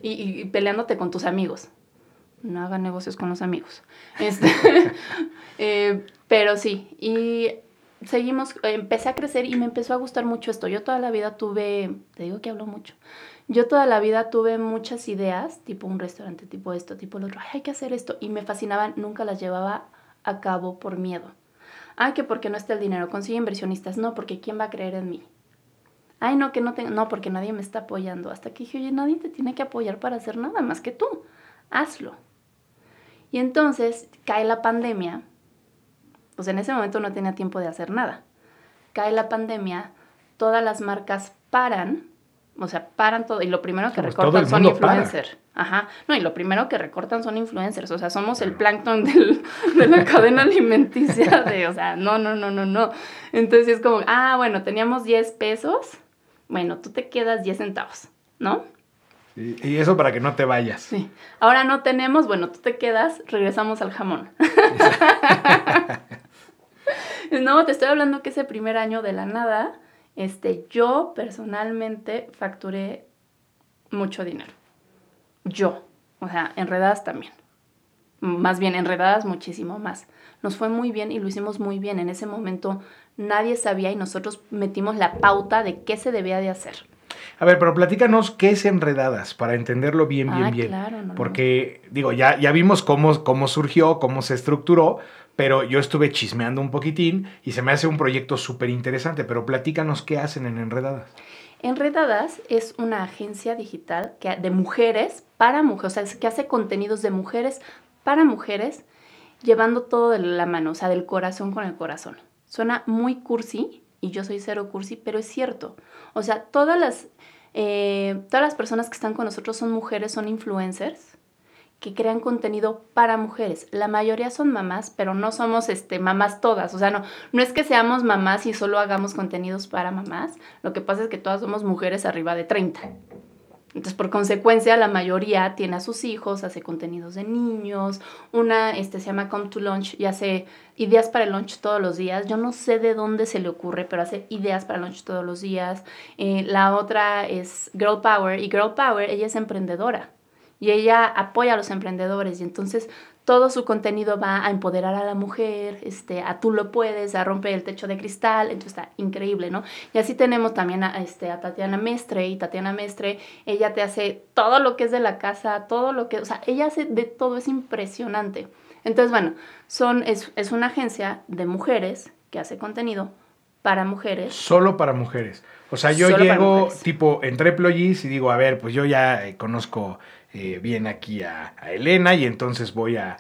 Y, peleándote con tus amigos. No hagan negocios con los amigos. Este, eh, pero sí, y seguimos, empecé a crecer y me empezó a gustar mucho esto. Yo toda la vida tuve, te digo que hablo mucho, yo toda la vida tuve muchas ideas, tipo un restaurante, tipo esto, tipo lo otro, hay que hacer esto, y me fascinaban, nunca las llevaba a cabo por miedo. Ay, que porque no está el dinero, consigue inversionistas, no, porque ¿quién va a creer en mí? Ay, no, que no tengo, no, porque nadie me está apoyando. Hasta que dije, oye, nadie te tiene que apoyar para hacer nada más que tú, hazlo. Y entonces cae la pandemia pues en ese momento no tenía tiempo de hacer nada. Cae la pandemia, todas las marcas paran, o sea, paran todo, y lo primero que pues recortan son influencers. Ajá, no, y lo primero que recortan son influencers, o sea, somos el plancton de la cadena alimenticia, de, o sea, no, no, no, no, no. Entonces es como, ah, bueno, teníamos 10 pesos, bueno, tú te quedas 10 centavos, ¿no? Y eso para que no te vayas. Sí. Ahora no tenemos, bueno, tú te quedas, regresamos al jamón. no, te estoy hablando que ese primer año de la nada, este, yo personalmente facturé mucho dinero. Yo. O sea, enredadas también. Más bien, enredadas muchísimo más. Nos fue muy bien y lo hicimos muy bien. En ese momento nadie sabía y nosotros metimos la pauta de qué se debía de hacer. A ver, pero platícanos qué es enredadas para entenderlo bien, bien, ah, bien. Claro, no, Porque, digo, ya, ya vimos cómo, cómo surgió, cómo se estructuró, pero yo estuve chismeando un poquitín y se me hace un proyecto súper interesante, pero platícanos qué hacen en Enredadas. Enredadas es una agencia digital que, de mujeres para mujeres, o sea, que hace contenidos de mujeres para mujeres, llevando todo de la mano, o sea, del corazón con el corazón. Suena muy cursi, y yo soy cero cursi, pero es cierto. O sea, todas las, eh, todas las personas que están con nosotros son mujeres, son influencers, que crean contenido para mujeres. La mayoría son mamás, pero no somos este, mamás todas. O sea, no, no es que seamos mamás y solo hagamos contenidos para mamás. Lo que pasa es que todas somos mujeres arriba de 30. Entonces, por consecuencia, la mayoría tiene a sus hijos, hace contenidos de niños. Una este, se llama Come to Lunch y hace ideas para el lunch todos los días. Yo no sé de dónde se le ocurre, pero hace ideas para el lunch todos los días. Eh, la otra es Girl Power y Girl Power, ella es emprendedora y ella apoya a los emprendedores y entonces todo su contenido va a empoderar a la mujer, este, a tú lo puedes, a romper el techo de cristal, entonces está increíble, ¿no? Y así tenemos también a, este, a Tatiana Mestre, y Tatiana Mestre, ella te hace todo lo que es de la casa, todo lo que, o sea, ella hace de todo, es impresionante. Entonces, bueno, son, es, es una agencia de mujeres que hace contenido para mujeres. Solo para mujeres. O sea, yo llego, tipo, entre employees y digo, a ver, pues yo ya eh, conozco eh, bien aquí a, Elena y entonces voy a,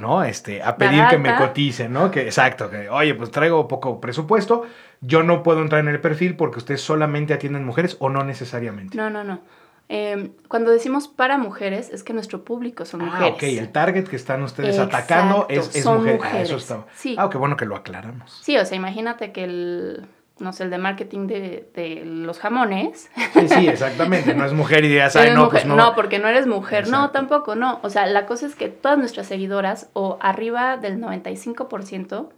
¿no? Este, a pedir que me cotice, ¿no? Que, exacto, que, oye, pues traigo poco presupuesto, yo no puedo entrar en el perfil porque ustedes solamente atienden mujeres o no necesariamente. No, no, no. Em, cuando decimos para mujeres, es que nuestro público son mujeres. Ah, ok, el target que están ustedes atacando es, es mujer. Ah, eso está. Sí. Ah, qué bueno que lo aclaramos. Sí, o sea, imagínate que el, no sé, el de marketing de, de los jamones. Sí, sí, exactamente. No es mujer y digas, ay, no, pues no. No, porque no eres mujer. No, tampoco, no. O sea, la cosa es que todas nuestras seguidoras, o arriba del 95%,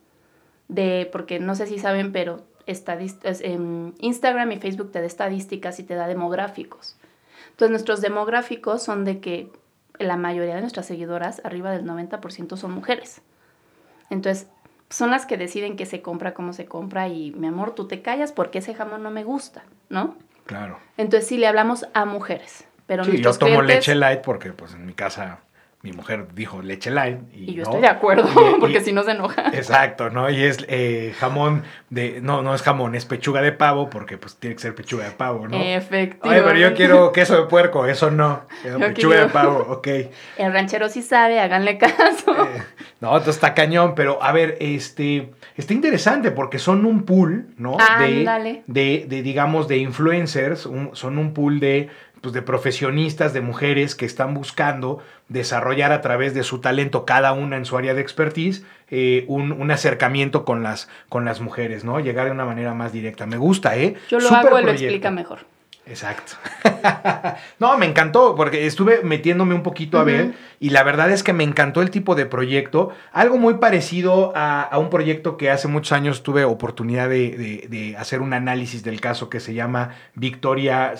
de, porque no sé si saben, pero en Instagram y Facebook te da estadísticas y te da demográficos. Entonces nuestros demográficos son de que la mayoría de nuestras seguidoras, arriba del 90%, son mujeres. Entonces son las que deciden qué se compra, cómo se compra y mi amor, tú te callas porque ese jamón no me gusta, ¿no? Claro. Entonces sí le hablamos a mujeres. Pero sí, yo tomo leche light porque pues en mi casa mi mujer dijo leche light. Y, yo estoy de acuerdo, porque si no se enoja. Exacto, ¿no? Y es eh, jamón de, no, no es jamón, es pechuga de pavo, porque pues tiene que ser pechuga de pavo, ¿no? Efectivamente. Oye, pero yo quiero queso de puerco, eso no. pechuga de pavo, ok. El ranchero sí sabe, háganle caso. Eh, no, esto está cañón, pero a ver, este, está interesante porque son un pool, ¿no? de, de, de, digamos, de influencers, son un pool de pues, de profesionistas, de mujeres que están buscando desarrollar a través de su talento, cada una en su área de expertise, eh, un, acercamiento con las, con las mujeres, ¿no? Llegar de una manera más directa. Me gusta, ¿eh? Yo lo hago y lo explica mejor. Exacto. no, me encantó porque estuve metiéndome un poquito a ver y la verdad es que me encantó el tipo de proyecto. Algo muy parecido a, un proyecto que hace muchos años tuve oportunidad de, hacer un análisis del caso que se llama Victoria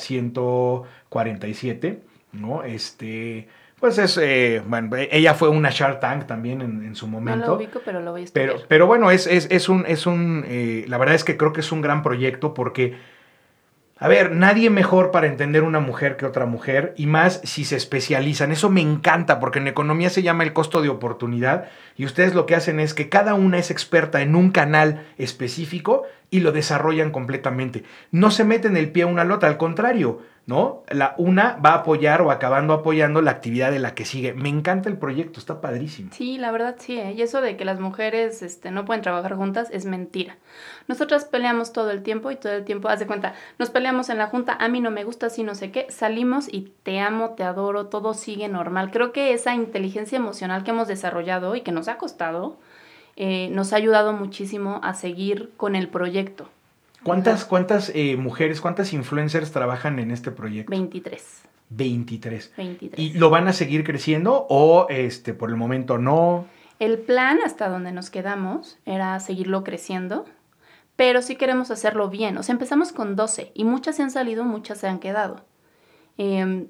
147, ¿no? Este... Pues es, eh, bueno, ella fue una Shark Tank también en, su momento. No lo ubico, pero lo voy a Pero, pero bueno, es, es, un, es un eh, la verdad es que creo que es un gran proyecto porque a ver, nadie mejor para entender una mujer que otra mujer y más si se especializan. Eso me encanta porque en economía se llama el costo de oportunidad y ustedes lo que hacen es que cada una es experta en un canal específico y lo desarrollan completamente. No se meten el pie una al otra, al contrario, ¿no? La una va a apoyar o acabando apoyando la actividad de la que sigue. Me encanta el proyecto, está padrísimo. Sí, la verdad sí, ¿eh? y eso de que las mujeres este, no pueden trabajar juntas es mentira. Nosotras peleamos todo el tiempo y todo el tiempo, haz de cuenta, nos peleamos en la junta, a mí no me gusta así, no sé qué, salimos y te amo, te adoro, todo sigue normal. Creo que esa inteligencia emocional que hemos desarrollado y que nos ha costado, eh, nos ha ayudado muchísimo a seguir con el proyecto. ¿Cuántas, cuántas eh, mujeres, cuántas influencers trabajan en este proyecto? 23. 23. 23. ¿Y lo van a seguir creciendo o este por el momento no? El plan hasta donde nos quedamos era seguirlo creciendo, pero sí queremos hacerlo bien. O sea, empezamos con 12 y muchas se han salido, muchas se han quedado. Em,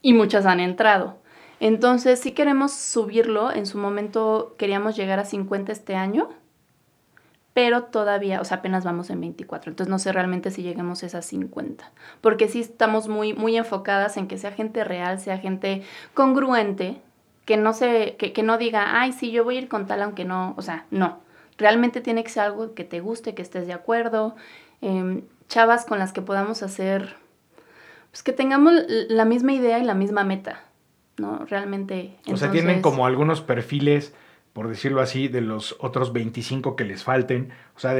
y muchas han entrado. Entonces sí queremos subirlo. En su momento queríamos llegar a 50 este año pero todavía, o sea, apenas vamos en 24, entonces no sé realmente si lleguemos a esas 50, porque sí estamos muy, muy enfocadas en que sea gente real, sea gente congruente, que no, se, que, no diga, ay, sí, yo voy a ir con tal, aunque no, o sea, no, realmente tiene que ser algo que te guste, que estés de acuerdo, em, chavas con las que podamos hacer, pues que tengamos la misma idea y la misma meta, ¿no? Realmente. O sea, tienen como algunos perfiles por decirlo así, de los otros 25 que les falten. O sea,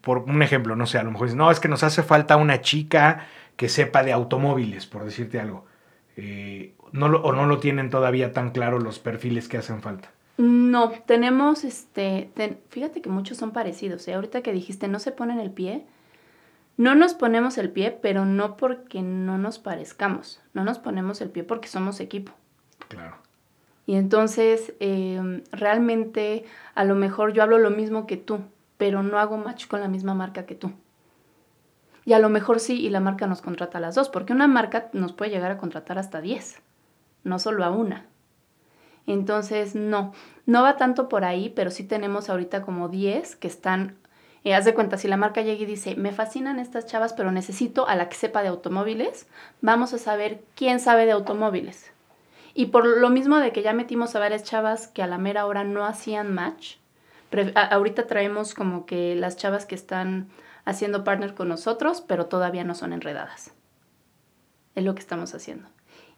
por un ejemplo, no sé, a lo mejor dicen, no, es que nos hace falta una chica que sepa de automóviles, por decirte algo. Eh, no ¿O no lo tienen todavía tan claro los perfiles que hacen falta? No, tenemos, este, fíjate que muchos son parecidos. ¿eh? Ahorita que dijiste, no se ponen el pie, no nos ponemos el pie, pero no porque no nos parezcamos. No nos ponemos el pie porque somos equipo. Claro. Y entonces, em, realmente, a lo mejor yo hablo lo mismo que tú, pero no hago match con la misma marca que tú. Y a lo mejor sí, y la marca nos contrata a las dos, porque una marca nos puede llegar a contratar hasta 10, no solo a una. Entonces, no, no va tanto por ahí, pero sí tenemos ahorita como 10 que están, eh, haz de cuenta, si la marca llega y dice, me fascinan estas chavas, pero necesito a la que sepa de automóviles, vamos a saber quién sabe de automóviles. Y por lo mismo de que ya metimos a varias chavas que a la mera hora no hacían match, ahorita traemos como que las chavas que están haciendo partner con nosotros, pero todavía no son enredadas. Es lo que estamos haciendo.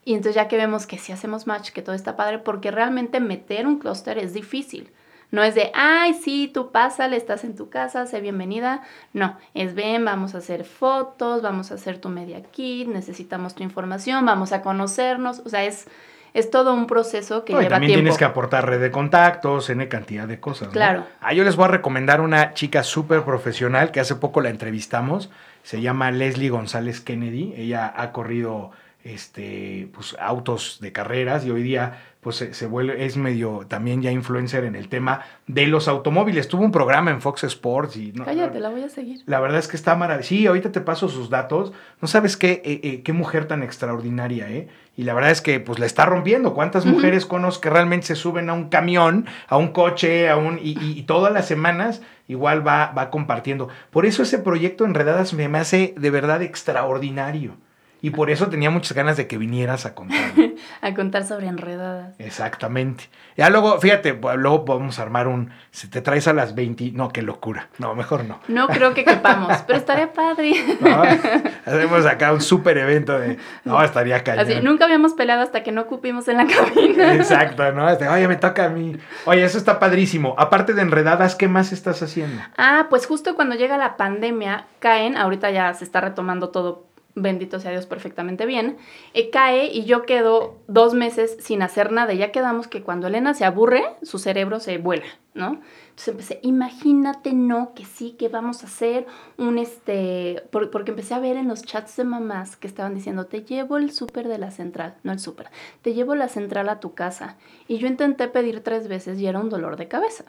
Y entonces ya que vemos que si hacemos match, que todo está padre, porque realmente meter un clúster es difícil. No es de, ay, sí, tú pásale, estás en tu casa, sé bienvenida. No, es ven, vamos a hacer fotos, vamos a hacer tu media kit, necesitamos tu información, vamos a conocernos. O sea, es, es todo un proceso que lleva también tienes que aportar red de contactos, N cantidad de cosas. Claro. Ah, yo les voy a recomendar una chica súper profesional que hace poco la entrevistamos. Se llama Leslie González Kennedy. Ella ha corrido este, pues, autos de carreras y hoy día pues se, vuelve, es medio también ya influencer en el tema de los automóviles. Tuvo un programa en Fox Sports y... No, Cállate, la voy a seguir. La verdad es que está maravilloso. Sí, ahorita te paso sus datos. No sabes qué, eh, eh, qué mujer tan extraordinaria, ¿eh? Y la verdad es que pues la está rompiendo. ¿Cuántas mujeres conozco que realmente se suben a un camión, a un coche, a un... Y, y, todas las semanas igual va, va compartiendo. Por eso ese proyecto Enredadas me, me hace de verdad extraordinario. Y por eso tenía muchas ganas de que vinieras a contar. a contar sobre enredadas. Exactamente. Ya luego, fíjate, luego podemos armar un. Si te traes a las 20. No, qué locura. No, mejor no. No creo que quepamos, pero estaría padre. hacemos acá un súper evento de. No, estaría cañón. Así, nunca habíamos peleado hasta que no cupimos en la cabina. Exacto, ¿no? Este, Oye, me toca a mí. Oye, eso está padrísimo. Aparte de enredadas, ¿qué más estás haciendo? Ah, pues justo cuando llega la pandemia, caen. Ahorita ya se está retomando todo bendito sea Dios, perfectamente bien, eh, cae y yo quedo dos meses sin hacer nada. Ya quedamos que cuando Elena se aburre, su cerebro se vuela, ¿no? Entonces empecé, imagínate, no, que sí, que vamos a hacer un, este, porque empecé a ver en los chats de mamás que estaban diciendo, te llevo el súper de la central, no el súper, te llevo la central a tu casa. Y yo intenté pedir tres veces y era un dolor de cabeza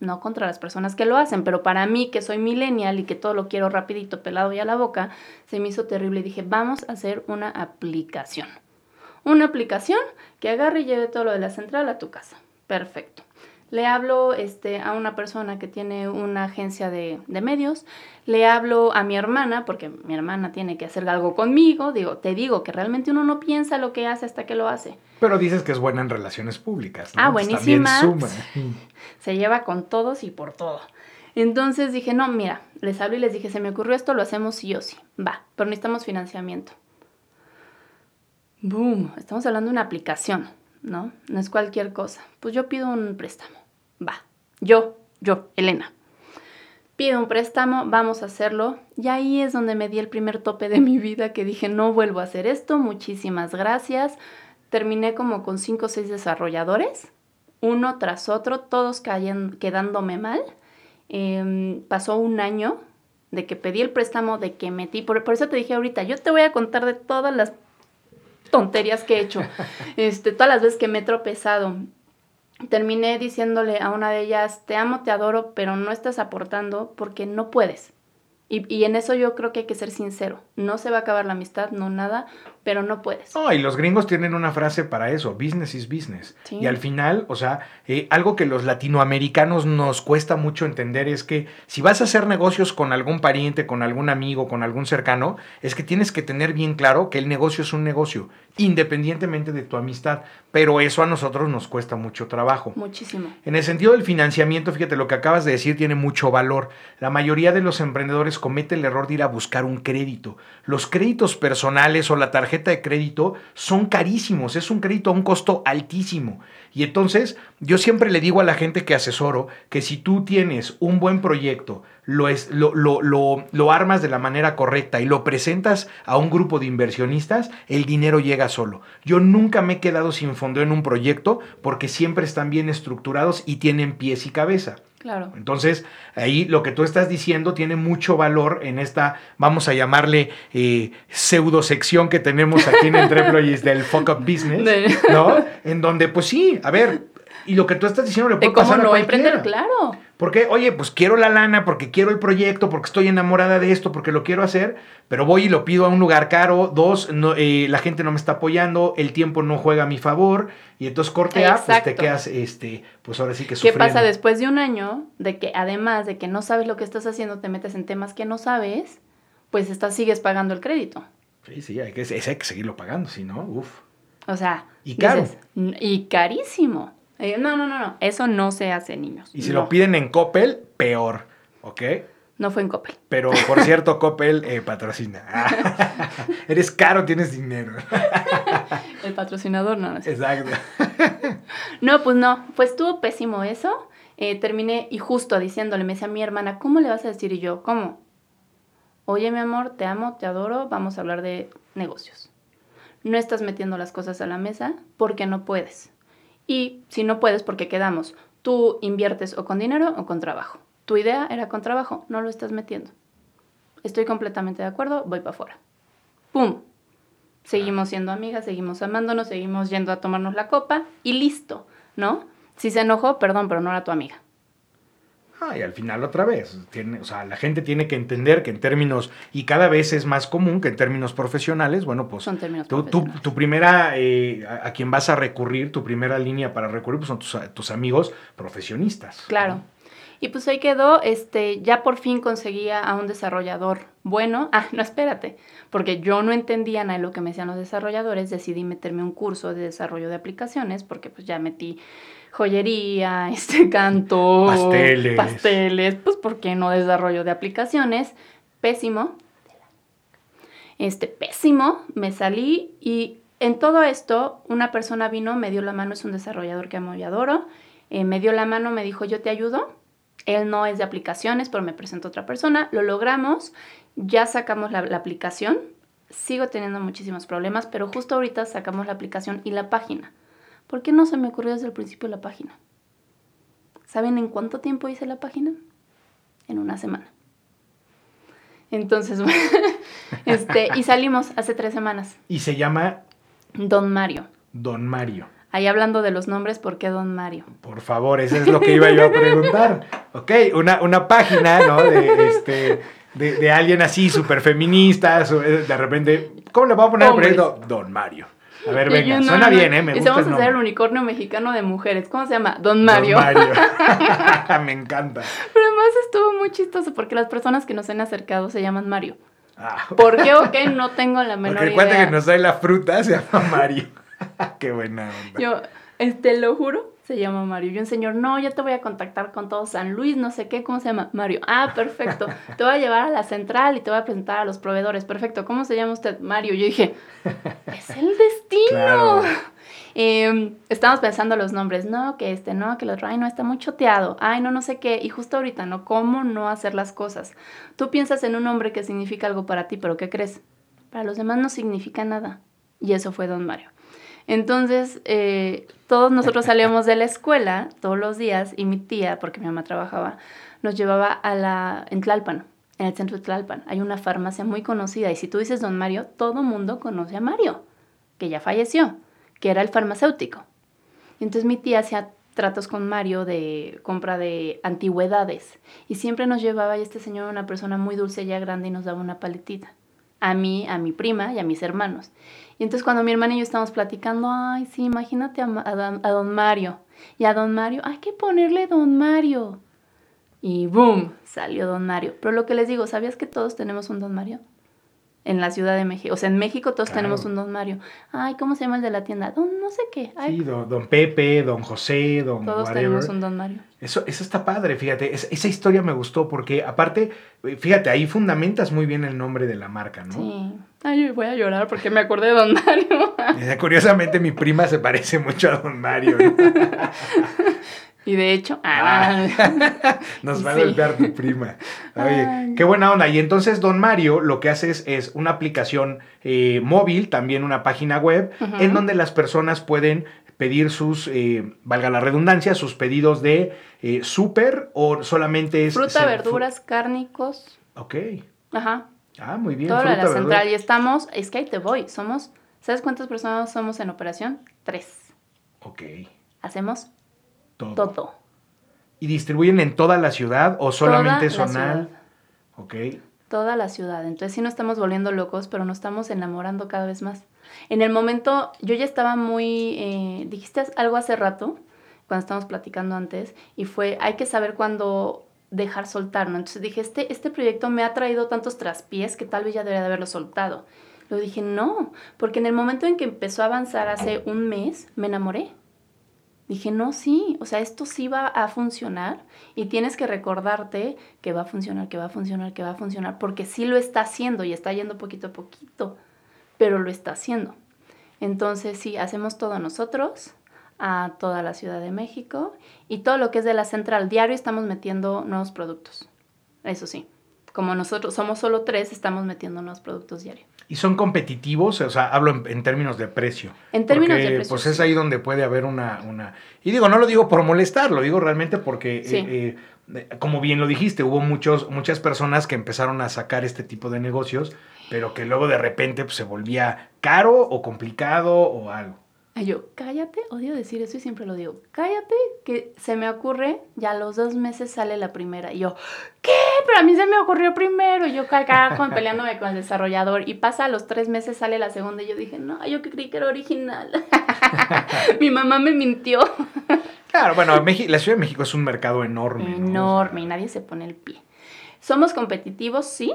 no contra las personas que lo hacen, pero para mí que soy millennial y que todo lo quiero rapidito, pelado y a la boca, se me hizo terrible y dije, vamos a hacer una aplicación. Una aplicación que agarre y lleve todo lo de la central a tu casa. Perfecto le hablo este, a una persona que tiene una agencia de, medios, le hablo a mi hermana, porque mi hermana tiene que hacer algo conmigo, digo, te digo que realmente uno no piensa lo que hace hasta que lo hace. Pero dices que es buena en relaciones públicas. ¿no? Ah, buenísima. Se lleva con todos y por todo. Entonces dije, no, mira, les hablo y les dije, se me ocurrió esto, lo hacemos sí o sí. Va, pero necesitamos financiamiento. Boom, estamos hablando de una aplicación, ¿no? No es cualquier cosa. Pues yo pido un préstamo va, yo, yo, Elena. Pido un préstamo, vamos a hacerlo. Y ahí es donde me di el primer tope de mi vida que dije, no vuelvo a hacer esto, muchísimas gracias. Terminé como con cinco o seis desarrolladores, uno tras otro, todos cayendo, quedándome mal. Em, pasó un año de que pedí el préstamo, de que metí, por, por, eso te dije ahorita, yo te voy a contar de todas las tonterías que he hecho, este, todas las veces que me he tropezado terminé diciéndole a una de ellas, te amo, te adoro, pero no estás aportando porque no puedes. Y, en eso yo creo que hay que ser sincero. No se va a acabar la amistad, no nada, pero no puedes. No, y los gringos tienen una frase para eso, business is business. Y al final, o sea, eh, algo que los latinoamericanos nos cuesta mucho entender es que si vas a hacer negocios con algún pariente, con algún amigo, con algún cercano, es que tienes que tener bien claro que el negocio es un negocio, independientemente de tu amistad. Pero eso a nosotros nos cuesta mucho trabajo. Muchísimo. En el sentido del financiamiento, fíjate, lo que acabas de decir tiene mucho valor. La mayoría de los emprendedores comete el error de ir a buscar un crédito. Los créditos personales o la tarjeta de crédito son carísimos, es un crédito a un costo altísimo. Y entonces yo siempre le digo a la gente que asesoro que si tú tienes un buen proyecto, lo, es, lo, lo, lo, armas de la manera correcta y lo presentas a un grupo de inversionistas, el dinero llega solo. Yo nunca me he quedado sin fondo en un proyecto porque siempre están bien estructurados y tienen pies y cabeza. Claro. Entonces, ahí lo que tú estás diciendo tiene mucho valor en esta, vamos a llamarle eh, pseudo sección que tenemos aquí en Entreployees del Fuck Up Business, ¿no? En donde, pues sí, a ver, y lo que tú estás diciendo le puede pasar no a cualquiera. claro. Porque, oye, pues quiero la lana, porque quiero el proyecto, porque estoy enamorada de esto, porque lo quiero hacer, pero voy y lo pido a un lugar caro. Dos, eh, la gente no me está apoyando, el tiempo no juega a mi favor, y entonces corte A, pues te quedas, este, pues ahora sí que sufriendo. ¿Qué pasa después de un año de que además de que no sabes lo que estás haciendo, te metes en temas que no sabes, pues estás, sigues pagando el crédito? Sí, sí, hay que, hay que seguirlo pagando, si no, uff. O sea, y caro. y carísimo. Eh, no, no, no, no. Eso no se hace, niños. Y si No. lo piden en Coppel, peor. ¿Ok? No fue en Coppel. Pero por cierto, Coppel eh, patrocina. Eres caro, tienes dinero. El patrocinador, no, no es cierto. Exacto. No, pues no. Pues estuvo pésimo eso. Eh, terminé y justo diciéndole, me decía mi hermana, ¿cómo le vas a decir? Y yo, ¿cómo? Oye, mi amor, te amo, te adoro, vamos a hablar de negocios. No estás metiendo las cosas a la mesa porque no puedes. Y si no puedes, porque quedamos, tú inviertes o con dinero o con trabajo. Tu idea era con trabajo, no lo estás metiendo. Estoy completamente de acuerdo, voy para afuera. ¡Pum! Seguimos siendo amigas, seguimos amándonos, seguimos yendo a tomarnos la copa y listo, ¿no? Si se enojó, perdón, pero no era tu amiga. Ah, y al final otra vez, tiene, o sea, la gente tiene que entender que en términos, y cada vez es más común que en términos profesionales, bueno, pues Son términos tu, profesionales. tu primera, eh, a, a quien vas a recurrir, tu primera línea para recurrir, pues son tus, tus amigos profesionistas. Claro. Y pues ahí quedó, este, ya por fin conseguía a un desarrollador bueno. Ah, no, espérate, porque yo no entendía nada de lo que me decían los desarrolladores, decidí meterme un curso de desarrollo de aplicaciones, porque pues ya metí joyería, este canto, Pasteles. pasteles, pues ¿por qué no desarrollo de aplicaciones? Pésimo. Este, pésimo, me salí y en todo esto una persona vino, me dio la mano, es un desarrollador que amo y adoro, eh, me dio la mano, me dijo, yo te ayudo. Él no es de aplicaciones, pero me presentó otra persona. Lo logramos, ya sacamos la, la aplicación. Sigo teniendo muchísimos problemas, pero justo ahorita sacamos la aplicación y la página. ¿Por qué no se me ocurrió desde el principio la página? ¿Saben en cuánto tiempo hice la página? En una semana. Entonces, este, y salimos hace tres semanas. Y se llama Don Mario. Don Mario. Ahí hablando de los nombres, ¿por qué Don Mario? Por favor, eso es lo que iba yo a preguntar. Ok, una, una página, ¿no? De, este, de, de alguien así, súper feminista, eh, de repente, ¿cómo le voy a poner el proyecto? Don Mario. A ver, venga, no, suena no, bien, ¿eh? Me Y gusta vamos el a hacer el unicornio mexicano de mujeres. ¿Cómo se llama? Don Mario. Don Mario. Me encanta. Pero además estuvo muy chistoso porque las personas que nos han acercado se llaman Mario. Ah, ¿Por qué o qué? No tengo la menor porque idea. que nos trae la fruta se llama Mario. Qué buena onda. Yo, este, lo juro, se llama Mario. Yo un señor, no, yo te voy a contactar con todo San Luis, no sé qué, ¿cómo se llama? Mario. Ah, perfecto. Te voy a llevar a la central y te voy a presentar a los proveedores. Perfecto. ¿Cómo se llama usted? Mario. Yo dije, es el destino. Claro. Eh, estamos pensando los nombres, no, que este, no, que el otro, ay, no, está muy choteado, ay, no, no sé qué, y justo ahorita, ¿no? ¿Cómo no hacer las cosas? Tú piensas en un nombre que significa algo para ti, pero ¿qué crees? Para los demás no significa nada. Y eso fue Don Mario. Entonces, eh, todos nosotros salíamos de la escuela todos los días y mi tía, porque mi mamá trabajaba, nos llevaba a la, en Tlalpan, en el centro de Tlalpan. Hay una farmacia muy conocida y si tú dices Don Mario, todo mundo conoce a Mario, que ya falleció, que era el farmacéutico. Y entonces mi tía hacía tratos con Mario de compra de antigüedades y siempre nos llevaba y este señor era una persona muy dulce ya grande y nos daba una paletita a mí, a mi prima y a mis hermanos. Y entonces cuando mi hermana y yo estábamos platicando, ay, sí, imagínate a, a don Mario. Y a don Mario, hay que ponerle don Mario. Y boom, salió don Mario. Pero lo que les digo, ¿sabías que todos tenemos un don Mario? En la Ciudad de México. O sea, en México todos Claro. tenemos un don Mario. Ay, ¿cómo se llama el de la tienda? Don no sé qué. Ay, Sí, don, don Pepe, don José, don todos whatever. tenemos un don Mario. Eso, eso está padre, fíjate. es- esa historia me gustó porque, aparte, fíjate, ahí fundamentas muy bien el nombre de la marca, ¿no? Sí. Ay, voy a llorar porque me acordé de don Mario. Curiosamente, mi prima se parece mucho a don Mario. ¿no? y de hecho, ah, Nos va a golpear tu prima. Oye, Ay. qué buena onda. Y entonces, don Mario lo que haces es una aplicación eh, móvil, también una página web, en donde las personas pueden pedir sus, eh, valga la redundancia, sus pedidos de eh, súper o solamente es... fruta, verduras, cárnicos. Ok. Ajá. Ah, muy bien. Todo fruta, la verdura. central. Y estamos, es que ahí te voy. Somos, ¿sabes cuántas personas somos en operación? Tres. Ok. Hacemos Todo. todo. ¿Y distribuyen en toda la ciudad o solamente Toda la zonal? ciudad. Ok. Toda la ciudad. Entonces sí nos estamos volviendo locos, pero nos estamos enamorando cada vez más. En el momento, yo ya estaba muy... eh, dijiste algo hace rato, cuando estábamos platicando antes, y fue, hay que saber cuándo dejar soltar, ¿no? Entonces dije, este, este proyecto me ha traído tantos traspiés que tal vez ya debería de haberlo soltado. Luego dije, no, porque en el momento en que empezó a avanzar hace un mes, me enamoré. Dije, no, sí, o sea, esto sí va a funcionar y tienes que recordarte que va a funcionar, que va a funcionar, que va a funcionar, porque sí lo está haciendo y está yendo poquito a poquito, pero lo está haciendo. Entonces, sí, hacemos todo nosotros, a toda la Ciudad de México y todo lo que es de la central diario estamos metiendo nuevos productos. Eso sí, como nosotros somos solo tres, estamos metiendo nuevos productos diarios. ¿Y son competitivos? O sea, hablo en, términos de precio. En términos de precio. Pues es ahí donde puede haber una, una... Y digo, no lo digo por molestar, lo digo realmente porque, eh, eh, como bien lo dijiste, hubo muchos, muchas personas que empezaron a sacar este tipo de negocios, pero que luego de repente pues, se volvía caro o complicado o algo. Y yo, cállate, odio decir eso y siempre lo digo, cállate, que se me ocurre, ya a los dos meses sale la primera. Y yo, ¿qué? Pero a mí se me ocurrió primero. Y yo con peleándome con el desarrollador. Y pasa a los tres meses sale la segunda. Y yo dije, no, yo que creí que era original. Mi mamá me mintió. claro, bueno, la Ciudad de México es un mercado enorme. Enorme, y nadie se pone el pie. Somos competitivos, sí,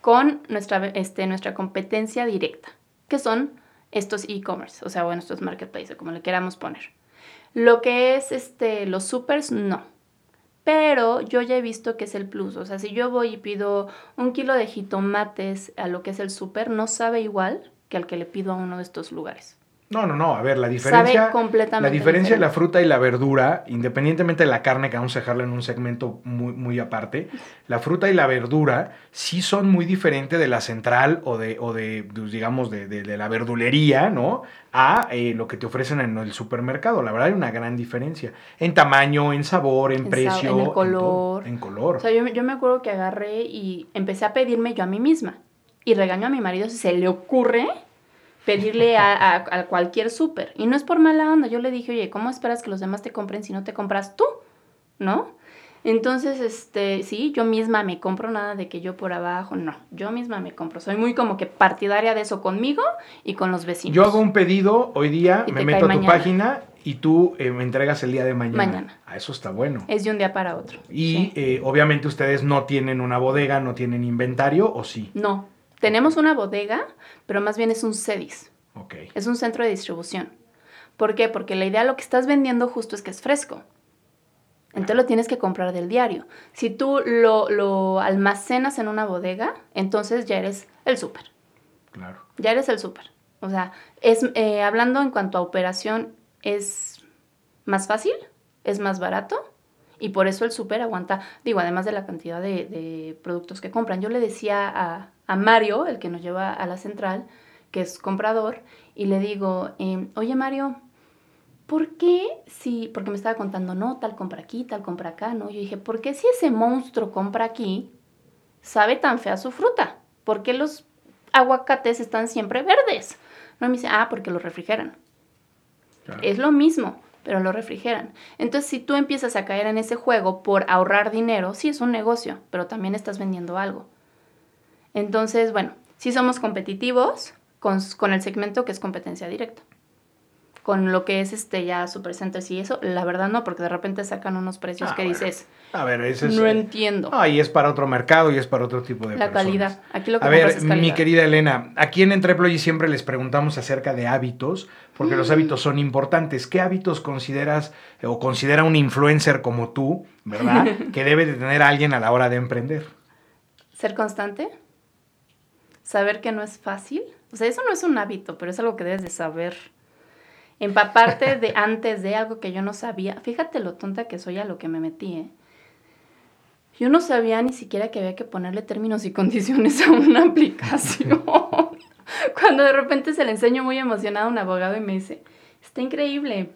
con nuestra, este, nuestra competencia directa, que son estos e-commerce, o sea, bueno, estos marketplaces, como le queramos poner. Lo que es este, los supers, no. Pero yo ya he visto que es el plus. O sea, si yo voy y pido un kilo de jitomates a lo que es el super, no sabe igual que al que le pido a uno de estos lugares. No, no, no. A ver, la diferencia. completamente la diferencia de la fruta y la verdura, independientemente de la carne, que vamos a dejarla en un segmento muy, muy aparte, la fruta y la verdura sí son muy diferentes de la central o de, o de pues, digamos, de, de, la verdulería, ¿no? A eh, lo que te ofrecen en el supermercado. La verdad hay una gran diferencia. En tamaño, en sabor, en, precio. En color. En, color. O sea, yo, yo me acuerdo que agarré y empecé a pedirme yo a mí misma. Y regaño a mi marido si se le ocurre pedirle a, cualquier súper. Y no es por mala onda. Yo le dije, oye, ¿cómo esperas que los demás te compren si no te compras tú? ¿No? Entonces, este, sí, yo misma me compro nada de que yo por abajo, no, yo misma me compro. Soy muy como que partidaria de eso conmigo y con los vecinos. Yo hago un pedido hoy día, me meto a tu página y tú eh, me entregas el día de mañana. Mañana. Ah, eso está bueno. Es de un día para otro. Y eh, obviamente ustedes no tienen una bodega, no tienen inventario, ¿o sí? No, tenemos una bodega, pero más bien es un CEDIS. Okay. Es un centro de distribución. ¿Por qué? Porque la idea lo que estás vendiendo justo es que es fresco. Entonces lo tienes que comprar del diario. Si tú lo, almacenas en una bodega, entonces ya eres el súper. Claro. Ya eres el súper. O sea, es, eh, hablando en cuanto a operación, es más fácil, es más barato y por eso el súper aguanta, digo, además de la cantidad de, productos que compran. Yo le decía a, a, Mario, el que nos lleva a la central, que es comprador, y le digo, em, oye Mario, ¿por qué si, porque me estaba contando, no, tal compra aquí, tal compra acá, ¿no? Yo dije, ¿por qué si ese monstruo compra aquí, sabe tan fea su fruta? ¿Por qué los aguacates están siempre verdes? No me dice, ah, porque los refrigeran. Es lo mismo, pero lo refrigeran. Entonces, si tú empiezas a caer en ese juego por ahorrar dinero, sí es un negocio, pero también estás vendiendo algo. Entonces, bueno, sí somos competitivos, con, el segmento que es competencia directa. Con lo que es este ya Supercenters y eso, la verdad no, porque de repente sacan unos precios ah, que dices, a ver, ese no entiendo. Ah, y es para otro mercado y es para otro tipo de La calidad. Aquí lo que a ver, mi querida Elena, aquí en Entreploy siempre les preguntamos acerca de hábitos, porque los mm. hábitos son importantes. ¿Qué hábitos consideras o considera un influencer como tú, verdad, que debe de tener alguien a la hora de emprender? Ser constante, saber que no es fácil, o sea, eso no es un hábito, pero es algo que debes de saber. Empaparte de antes de algo que yo no sabía. Fíjate lo tonta que soy a lo que me metí, ¿eh? Yo no sabía ni siquiera que había que ponerle términos y condiciones a una aplicación. Cuando de repente se le enseño muy emocionado a un abogado y me dice, está increíble,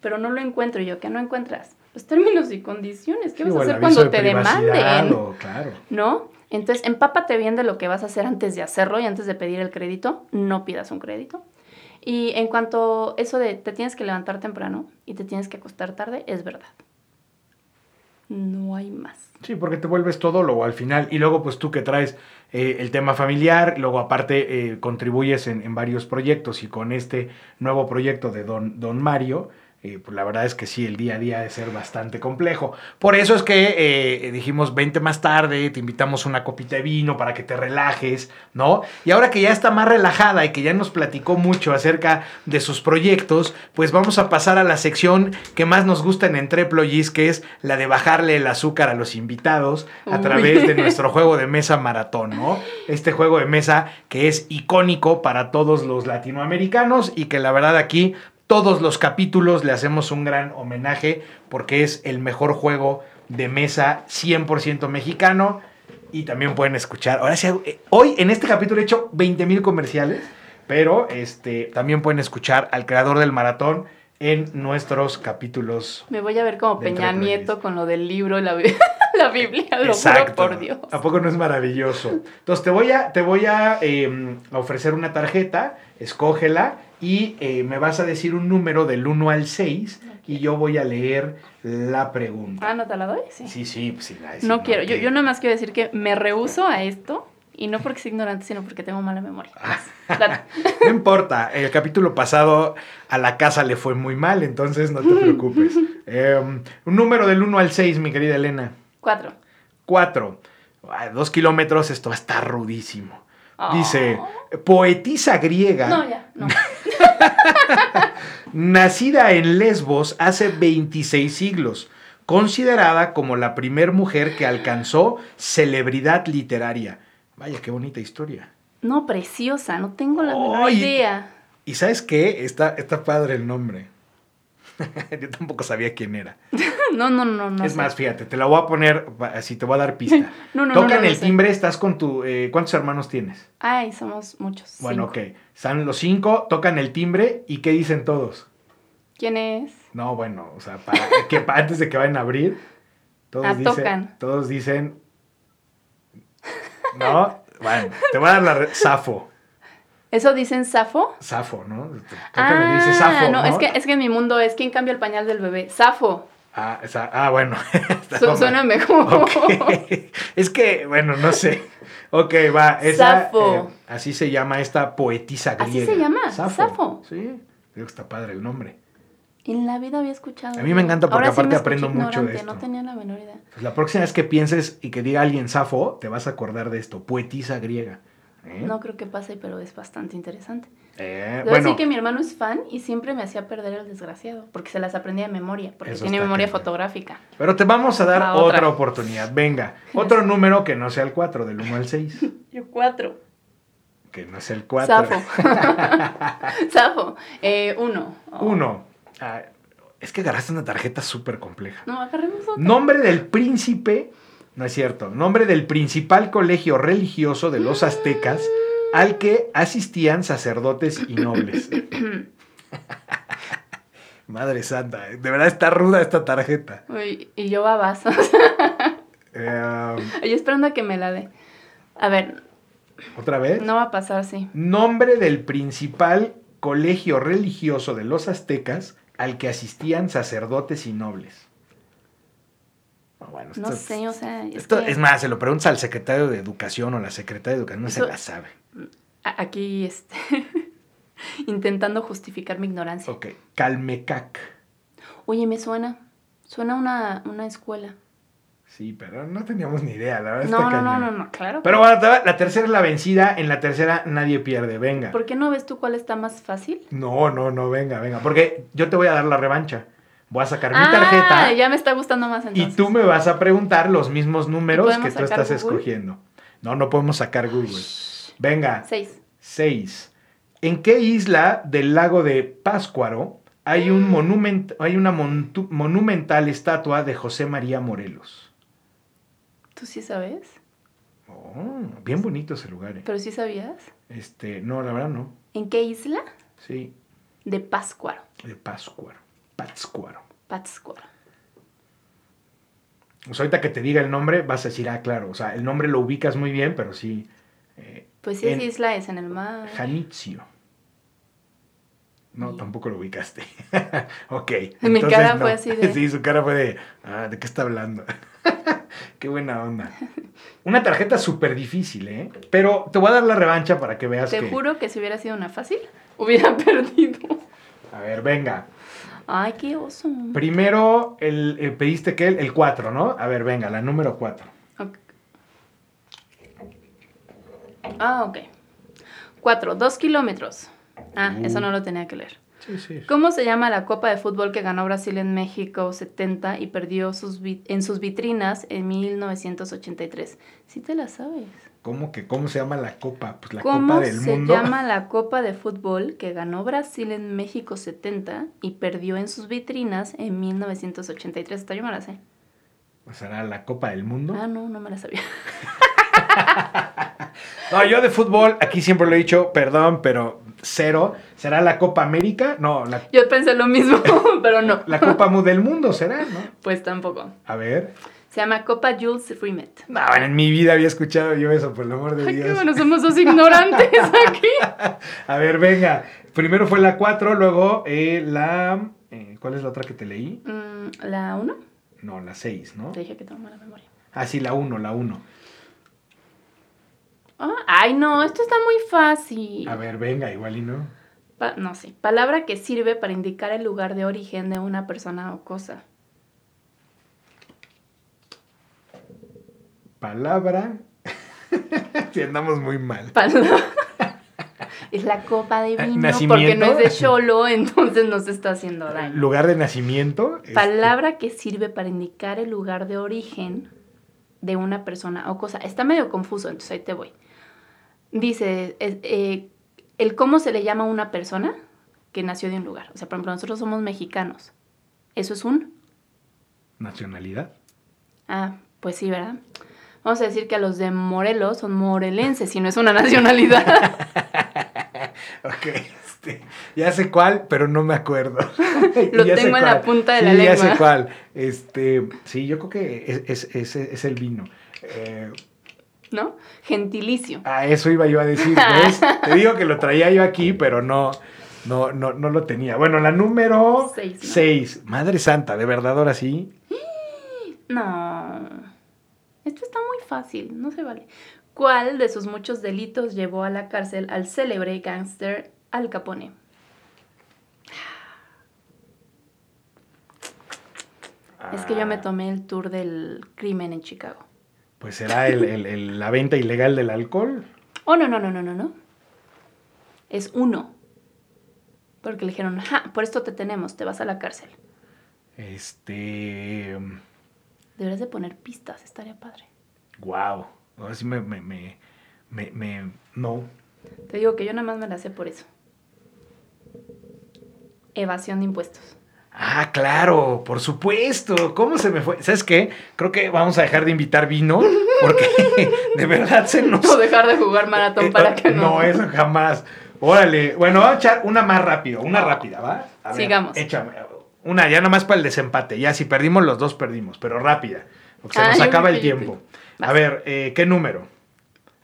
pero no lo encuentro. Y yo, ¿qué no encuentras? Los términos y condiciones. ¿Qué vas a hacer cuando te demanden? claro. ¿No? Entonces, empápate bien de lo que vas a hacer antes de hacerlo y antes de pedir el crédito. No pidas un crédito. Y en cuanto a eso de te tienes que levantar temprano y te tienes que acostar tarde, es verdad. No hay más. Sí, porque te vuelves todo lo al final. Y luego, pues tú que traes eh, el tema familiar, luego aparte eh, contribuyes en, varios proyectos y con este nuevo proyecto de Don, Don Mario, eh, pues la verdad es que sí, el día a día de ser bastante complejo. Por eso es que eh, dijimos, vente más tarde, te invitamos una copita de vino para que te relajes, ¿no? Y ahora que ya está más relajada y que ya nos platicó mucho acerca de sus proyectos, pues vamos a pasar a la sección que más nos gusta en Entreplogis, que es la de bajarle el azúcar a los invitados a Uy. través de nuestro juego de mesa maratón, ¿no? Este juego de mesa que es icónico para todos los latinoamericanos y que la verdad aquí todos los capítulos le hacemos un gran homenaje porque es el mejor juego de mesa 100% mexicano y también pueden escuchar. Ahora sí, hoy en este capítulo he hecho 20 mil comerciales, pero este, también pueden escuchar al creador del maratón en nuestros capítulos. Me voy a ver como Peña Nieto con lo del libro y la, la Biblia, lo juro por Dios. ¿A poco no es maravilloso? Entonces te voy a, te voy a, eh, a ofrecer una tarjeta, escógela y eh, me vas a decir un número del 1 al 6 y yo voy a leer la pregunta. Ah, ¿no te la doy? Sí. Sí, sí, pues sí. la- sí, no quiero, yo, que- yo nada más quiero decir que me rehuso a esto y no porque sea ignorante, sino porque tengo mala memoria. Ah. Dale. No importa, el capítulo pasado a la casa le fue muy mal, entonces no te preocupes. Eh, un número del 1 al 6, mi querida Elena. Cuatro. 4. Dos kilómetros, esto va a estar rudísimo. Oh. Dice, poetisa griega. No, ya, no. Nacida en Lesbos hace 26 siglos, considerada como la primer mujer que alcanzó celebridad literaria. Vaya, qué bonita historia. No, preciosa, no tengo la menor Ay. idea. ¿Y sabes qué? Está, está padre el nombre. Yo tampoco sabía quién era. No, no, no, no. es sé. más, fíjate, te la voy a poner, así te voy a dar pista. No, no, Tocan no el sé. timbre, estás con tu... eh, ¿Cuántos hermanos tienes? Ay, somos muchos. Bueno, cinco. ok. Están los cinco, tocan el timbre y ¿qué dicen todos? ¿Quién es? No, bueno, o sea, para que antes de que vayan a abrir, todos Ah, dicen, tocan. todos dicen, no, bueno, te voy a dar la Safo, ¿Eso dicen Safo? Safo, ¿no? Ah, y dice Safo, no, ¿no? Es, que, es que en mi mundo es quién cambia el pañal del bebé. Safo. Ah, esa- ah, bueno. Su- suena mejor. Es que, bueno, no sé. Ok, va. Esa, Safo. eh, así se llama esta poetisa ¿Así griega. se llama? Safo. Sí, creo que está padre el nombre. En la vida había escuchado. A mí me encanta porque Ahora aparte me aprendo mucho de esto. No tenía la menor idea. Pues la próxima vez que pienses y que diga alguien Safo, te vas a acordar de esto. Poetisa griega. ¿Eh? No creo que pase, pero es bastante interesante. Eh, bueno, que mi hermano es fan y siempre me hacía perder el desgraciado, porque se las aprendía de memoria, porque tiene memoria fotográfica. pero te vamos a dar otra. otra. oportunidad. Venga, otro número que no sea el 4, del 1 al 6. Yo cuatro. Que no sea el 4. Safo. Safo. Eh, uno. Oh. Uno. Ah, es que agarraste una tarjeta súper compleja. No, agarremos otro. Nombre del príncipe, no es cierto, nombre del principal colegio religioso de los aztecas al que asistían sacerdotes y nobles. Madre santa, de verdad está ruda esta tarjeta. Uy, y yo babazo. Eh, Yo esperando a que me la dé. A ver, ¿Otra vez? no va a pasar, sí. Nombre del principal colegio religioso de los aztecas al que asistían sacerdotes y nobles. Bueno, No sé, o sea, es, Esto, que es más, se lo preguntas al secretario de Educación o la secretaria de Educación, no se la sabe. aquí este, intentando justificar mi ignorancia. Ok, Calmecac. Oye, me suena. Suena una, una escuela. Sí, pero no teníamos ni idea, la verdad. No, no, no, no, no, claro. Pero bueno, la tercera es la vencida, en la tercera nadie pierde, venga. ¿Por qué no ves tú cuál está más fácil? No, no, no, venga, venga, porque yo te voy a dar la revancha. Voy a sacar mi Ah, tarjeta ya me está gustando más y entonces. tú me vas a preguntar los mismos números que tú estás Google? escogiendo. No, no podemos sacar Google. Venga, Seis. 6. ¿En qué isla del lago de Páscuaro hay, un monument, hay una monumental estatua de José María Morelos? ¿Tú sí sabes? Oh, bien bonito ese lugar. eh. ¿Pero sí sabías? Este, no, la verdad no. ¿En qué isla? Sí, De Páscuaro. de Páscuaro. Pátzcuaro. Pátzcuaro. Sea, ahorita que te diga el nombre, vas a decir, ah, claro. O sea, el nombre lo ubicas muy bien, pero sí. eh, Pues sí, En- es isla, es en el mar. Janitzio. No, tampoco lo ubicaste. ok. Mi entonces cara no. fue así de- Sí, su cara fue de. Ah, ¿de qué está hablando? qué buena onda. Una tarjeta súper difícil, ¿eh? Pero te voy a dar la revancha para que veas Te que. juro que si hubiera sido una fácil, hubiera perdido. A ver, venga. Ay, qué oso. Primero, el, eh, pediste que el, el 4, ¿no? A ver, venga, la número 4. Ok. Ah, ok. Cuatro, dos kilómetros. Ah, eso no lo tenía que leer. Sí, sí. ¿Cómo se llama la Copa de Fútbol que ganó Brasil en México 70 y perdió sus en sus vitrinas en 1983? Sí te la sabes. ¿Cómo que cómo se llama la copa? Pues la ¿Cómo copa del se mundo. llama la Copa de Fútbol que ganó Brasil en México 70 y perdió en sus vitrinas en 1983? Esta yo me la sé. ¿Será la copa del mundo? Ah, no, no me la sabía. No, yo de fútbol, aquí siempre lo he dicho, perdón, pero cero. ¿Será la Copa América? No, la, Yo pensé lo mismo, pero no. la Copa del Mundo será, ¿no? Pues tampoco. A ver. Se llama Copa Jules Rimet. No, en mi vida había escuchado yo eso, por el amor de Ay, qué Dios. bueno, somos dos ignorantes aquí. A ver, venga. Primero fue la 4, luego eh, la... eh, ¿Cuál es la otra que te leí? Mm, ¿La 1? No, la 6, ¿no? Te dije que tengo mala memoria. Ah, sí, la 1, la 1. Ah, ay, no, esto está muy fácil. A ver, venga, igual y no. Pa- no sé. Palabra que sirve para indicar el lugar de origen de una persona o cosa. Palabra. si andamos muy mal. Es la copa de vino ¿nacimiento? porque no es de cholo, entonces nos está haciendo daño. Lugar de nacimiento. este, Palabra que sirve para indicar el lugar de origen de una persona o cosa. Está medio confuso, entonces ahí te voy. Dice, eh, el cómo se le llama a una persona que nació de un lugar. O sea, por ejemplo, nosotros somos mexicanos. ¿Eso es un? Nacionalidad. Ah, pues sí, ¿verdad? Vamos a decir que a los de Morelos son morelenses, si no es una nacionalidad. Ok, este, ya sé cuál, pero no me acuerdo. Lo Ya tengo en la punta de sí, la ya sé lengua. cuál. Este, sí, yo creo que es, es- es- es el vino. Eh, ¿No? Gentilicio. a eso iba yo a decir, ¿ves? Te digo que lo traía yo aquí, pero no, no, no, no lo tenía. Bueno, la número Seis, ¿no? 6. Madre santa, ¿de verdad ahora sí? No. Esto está muy fácil, no se vale. ¿Cuál de sus muchos delitos llevó a la cárcel al célebre gángster Al Capone? Es que yo me Ah, tomé el tour del crimen en Chicago. Pues será el- el- el- la venta ilegal del alcohol. Oh, no, no, no, no, no, no. Es uno. Porque le dijeron, ja, por esto te tenemos, te vas a la cárcel. Este. Deberías de poner pistas, estaría padre. Wow. Ahora sí me, me, me, me, me- No. Te digo que yo nada más me la sé por eso. Evasión de impuestos. Ah, claro, por supuesto. ¿Cómo se me fue? ¿Sabes qué? Creo que vamos a dejar de invitar vino porque de verdad se nos. O dejar de jugar maratón Eh, para que no. No, eso jamás. Órale. Bueno, vamos a echar una más rápido, una rápida, ¿va? A ver, Sigamos. Échame. Una, ya nomás para el desempate. Ya si perdimos los dos, perdimos, pero rápida. Porque se Ah, nos yo acaba el tiempo. A ver, eh, ¿qué número?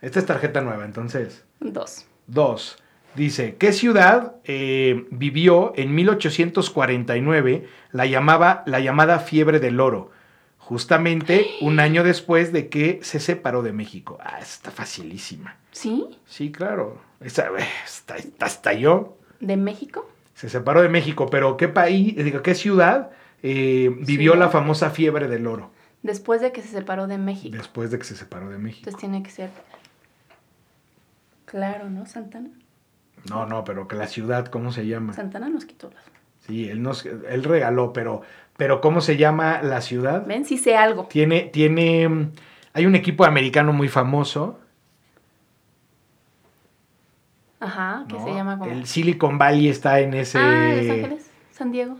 Esta es tarjeta nueva, entonces. Dos. Dos. Dice, ¿qué ciudad eh, vivió en 1849 la, llamaba, la llamada fiebre del oro? Justamente un año después de que se separó de México. Ah, está facilísima. ¿Sí? Sí, claro. Esa, eh, está- está- hasta yo. ¿De México? Se separó de México, pero ¿qué país, digo, qué ciudad eh, vivió la famosa fiebre del oro Después de que se separó de México. después de que se separó de México? Entonces tiene que ser. Claro, ¿no? Santana. No, no, pero que la ciudad, ¿cómo se llama? Santana nos quitó las. Sí, él nos, él regaló, pero, pero ¿cómo se llama la ciudad? ¿Ven? Sí sé algo. Tiene, tiene, mm, hay un equipo americano muy famoso, Ajá, que ¿no? se llama como. El Silicon Valley está en ese, Ah, Los Ángeles, San Diego.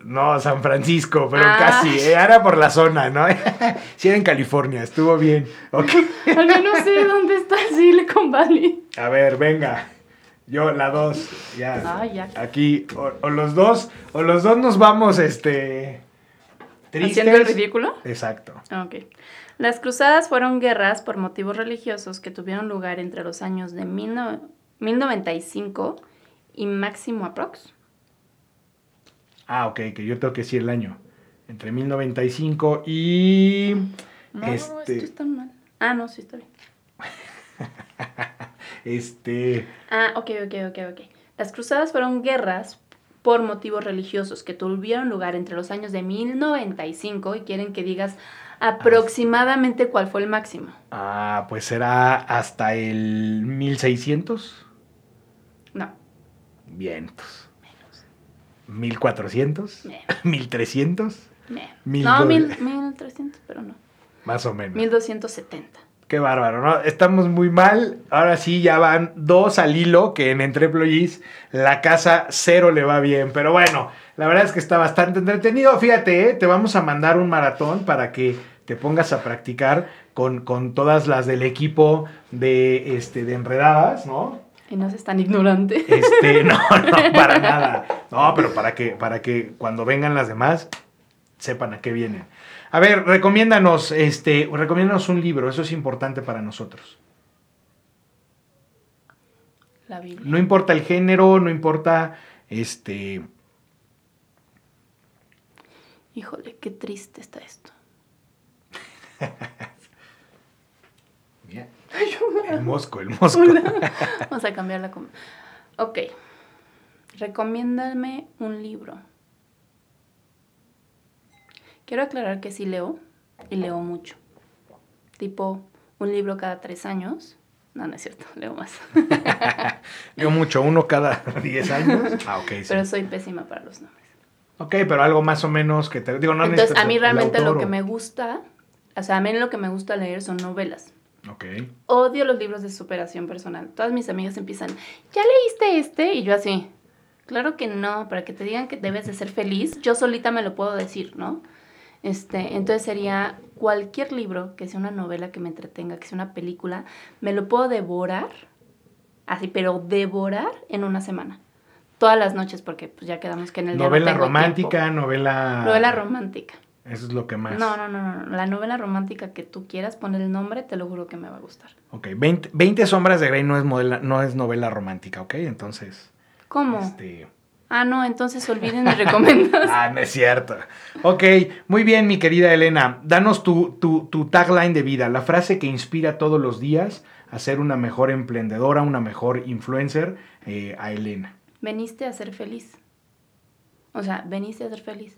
no, San Francisco, pero Ah. casi, eh, era por la zona, ¿no? sí era en California, estuvo bien. Ok, Ay, yo no sé dónde está Silicon Valley. a ver, venga, yo la dos, ya, Ay, ya. aquí, o, o los dos, o los dos nos vamos, este, tristes. ¿Haciendo el ridículo? Exacto. Ok. Las cruzadas fueron guerras por motivos religiosos que tuvieron lugar entre los años de mil no- 1095 y máximo aprox. Ah, ok, que yo tengo que decir el año. Entre 1095 y... No, Este- esto está mal. Ah, no, sí está bien. Este... Ah, ok, ok, ok, ok. Las cruzadas fueron guerras por motivos religiosos que tuvieron lugar entre los años de 1095 y quieren que digas aproximadamente cuál fue el máximo. Ah, pues será hasta el 1600. No. Vientos. Menos. ¿1400? Menos. ¿1300? Ne. Mil no, mil, dólares. 1300, pero no. Más o menos. 1270. Qué bárbaro, ¿no? Estamos muy mal. Ahora sí, ya van dos al hilo, que en Entre Employees la casa cero le va bien. Pero bueno, la verdad es que está bastante entretenido. Fíjate, ¿eh? te vamos a mandar un maratón para que te pongas a practicar con, con todas las del equipo de, este, de Enredadas, ¿no? Y no es tan ignorante. Este, no, no, para nada. No, pero para que, para que cuando vengan las demás sepan a qué vienen. A ver, recomiéndanos, este, recomiéndanos un libro, eso es importante para nosotros. La Biblia. No importa el género, no importa, este, Híjole, qué triste está esto. el mosco, el mosco. Vamos a cambiar la... com- Ok. Recomiéndame un libro. Quiero aclarar que sí leo y leo mucho. Tipo, un libro cada tres años. No, no es cierto, leo más. Yo mucho, uno cada 10 años. Ah, ok, sí. Pero soy pésima para los nombres. Ok, pero algo más o menos que te digo, no Entonces, a mí realmente lo que me gusta, o sea, a mí lo que me gusta leer son novelas. Ok. Odio los libros de superación personal. Todas mis amigas empiezan, ¿ya leíste este? Y yo así, claro que no, para que te digan que debes de ser feliz, yo solita me lo puedo decir, ¿no? Este, entonces sería cualquier libro que sea una novela que me entretenga, que sea una película, me lo puedo devorar, así, pero devorar en una semana. Todas las noches, porque pues ya quedamos que en el día no Novela tengo romántica, tiempo. novela... Novela romántica. Eso es lo que más. No, no, no, no. La novela romántica que tú quieras, poner el nombre, te lo juro que me va a gustar. Ok, 20, 20 sombras de Grey no es, modela- no es novela romántica, ¿ok? Entonces, ¿Cómo? este... Ah, no, entonces olviden mis recomendaciones. Ah, no es cierto. Ok, muy bien, mi querida Elena. Danos tu, tu, tu tagline de vida, la frase que inspira todos los días a ser una mejor emprendedora, una mejor influencer eh, a Elena. Veniste a ser feliz. O sea, veniste a ser feliz.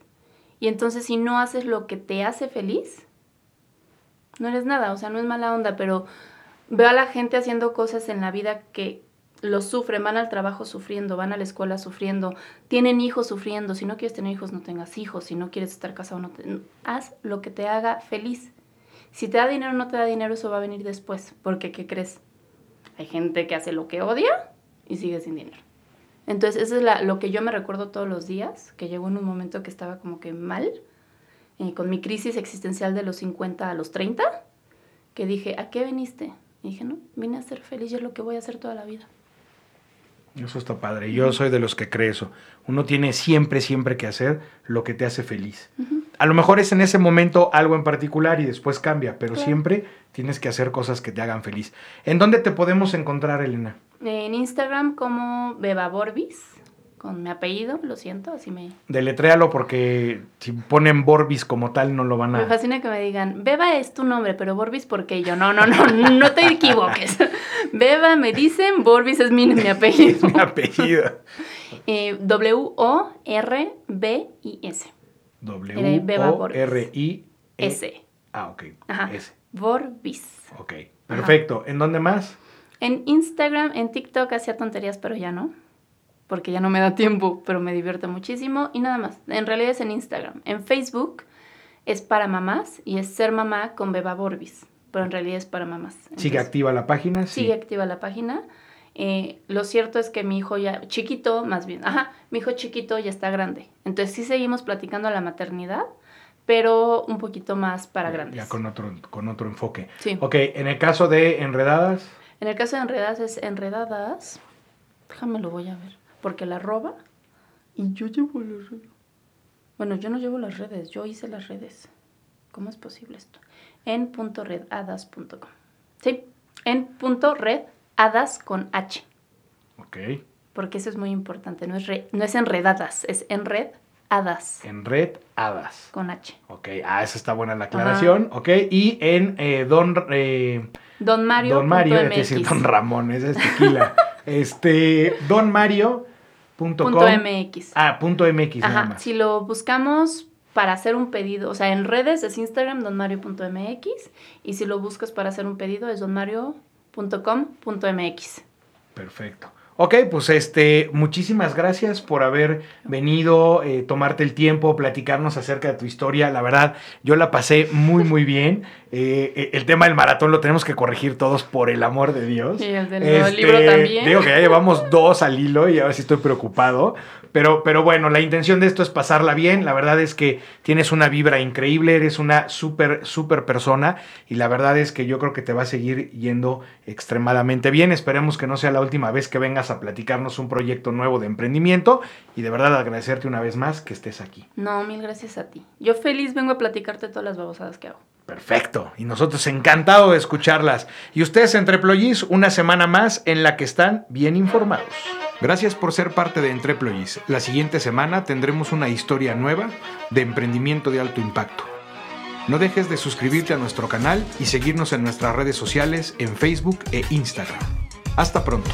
Y entonces si no haces lo que te hace feliz, no eres nada. O sea, no es mala onda, pero veo a la gente haciendo cosas en la vida que lo sufren, van al trabajo sufriendo, van a la escuela sufriendo, tienen hijos sufriendo. Si no quieres tener hijos, no tengas hijos. Si no quieres estar casado, no te... haz lo que te haga feliz. Si te da dinero o no te da dinero, eso va a venir después. Porque, ¿qué crees? Hay gente que hace lo que odia y sigue sin dinero. Entonces, eso es la- lo que yo me recuerdo todos los días, que llegó en un momento que estaba como que mal, eh, con mi crisis existencial de los 50 a los 30, que dije, ¿a qué viniste? Y dije, no, vine a ser feliz y es lo que voy a hacer toda la vida. Eso está padre. Yo soy de los que cree eso. Uno tiene siempre, siempre que hacer lo que te hace feliz. A lo mejor es en ese momento algo en particular y después cambia, pero Claro. siempre tienes que hacer cosas que te hagan feliz. ¿En dónde te podemos encontrar, Elena? En Instagram como Beba Borbis, con mi apellido, lo siento, así me... Deletréalo porque si ponen Borbis como tal no lo van Me a... fascina que me digan, Beba es tu nombre, pero Borbis, ¿por qué? Y yo, no, no, no, no te equivoques. Beba me dicen, Borbis es mi, mi apellido. mi apellido. Eh, W-O-R-B-I-S. W Beba O Borbis. R I E. S. Ah, ok. Ajá. S. Borbis. Ok. Perfecto. ¿En dónde más? En Instagram, en TikTok hacía tonterías, pero ya no. Porque ya no me da tiempo, pero me divierte muchísimo. Y nada más. En realidad es en Instagram. En Facebook es para mamás y es ser mamá con Beba Borbis. Pero en realidad es para mamás. ¿Sigue activa la página? Sí. Sigue activa la página. Eh, lo cierto es que mi hijo ya, chiquito, más bien, ajá, mi hijo chiquito ya está grande. Entonces sí seguimos platicando la maternidad, pero un poquito más para grandes. Ya con otro, con otro enfoque. Sí. Ok, en el caso de Enredadas, En el caso de enredadas es enredadas. Déjame lo voy a ver. Porque la roba y yo llevo las redes. Bueno, yo no llevo las redes, yo hice las redes. ¿Cómo es posible esto? En punto redadas.com. Sí, en punto redadas con H. ok. Porque eso es muy importante. No es, re- no es enredadas, es enredadas Enredadas. con H. Ok, ah, esa está buena la aclaración. Ok, y en eh, Don, eh, Don Mario. Don Mario, es decir. Don Ramón, esa es tequila. este, Don Mario, Punto MX. Ah, punto MX. Ajá, si lo buscamos para hacer un pedido, o sea, en redes es Instagram donmario.mx y si lo buscas para hacer un pedido es donmario.com.mx. Perfecto. Ok, pues este, muchísimas gracias por haber venido, eh, tomarte el tiempo, platicarnos acerca de tu historia. La verdad, yo la pasé muy, muy bien. Eh, eh, el tema del maratón lo tenemos que corregir todos por el amor de Dios. Y el del este, libro también. Digo que ya llevamos dos al hilo y a ver si estoy preocupado. Pero, pero bueno, la intención de esto es pasarla bien. La verdad es que tienes una vibra increíble, eres una súper, súper persona y la verdad es que yo creo que te va a seguir yendo extremadamente bien. Esperemos que no sea la última vez que vengas a platicarnos un proyecto nuevo de emprendimiento y de verdad agradecerte una vez más que estés aquí. No, mil gracias a ti. Yo feliz vengo a platicarte todas las babosadas que hago. Perfecto. Y nosotros encantado de escucharlas. Y ustedes entre Ployis, una semana más en la que están bien informados. Gracias por ser parte de Entreployis. La siguiente semana tendremos una historia nueva de emprendimiento de alto impacto. No dejes de suscribirte a nuestro canal y seguirnos en nuestras redes sociales en Facebook e Instagram. Hasta pronto.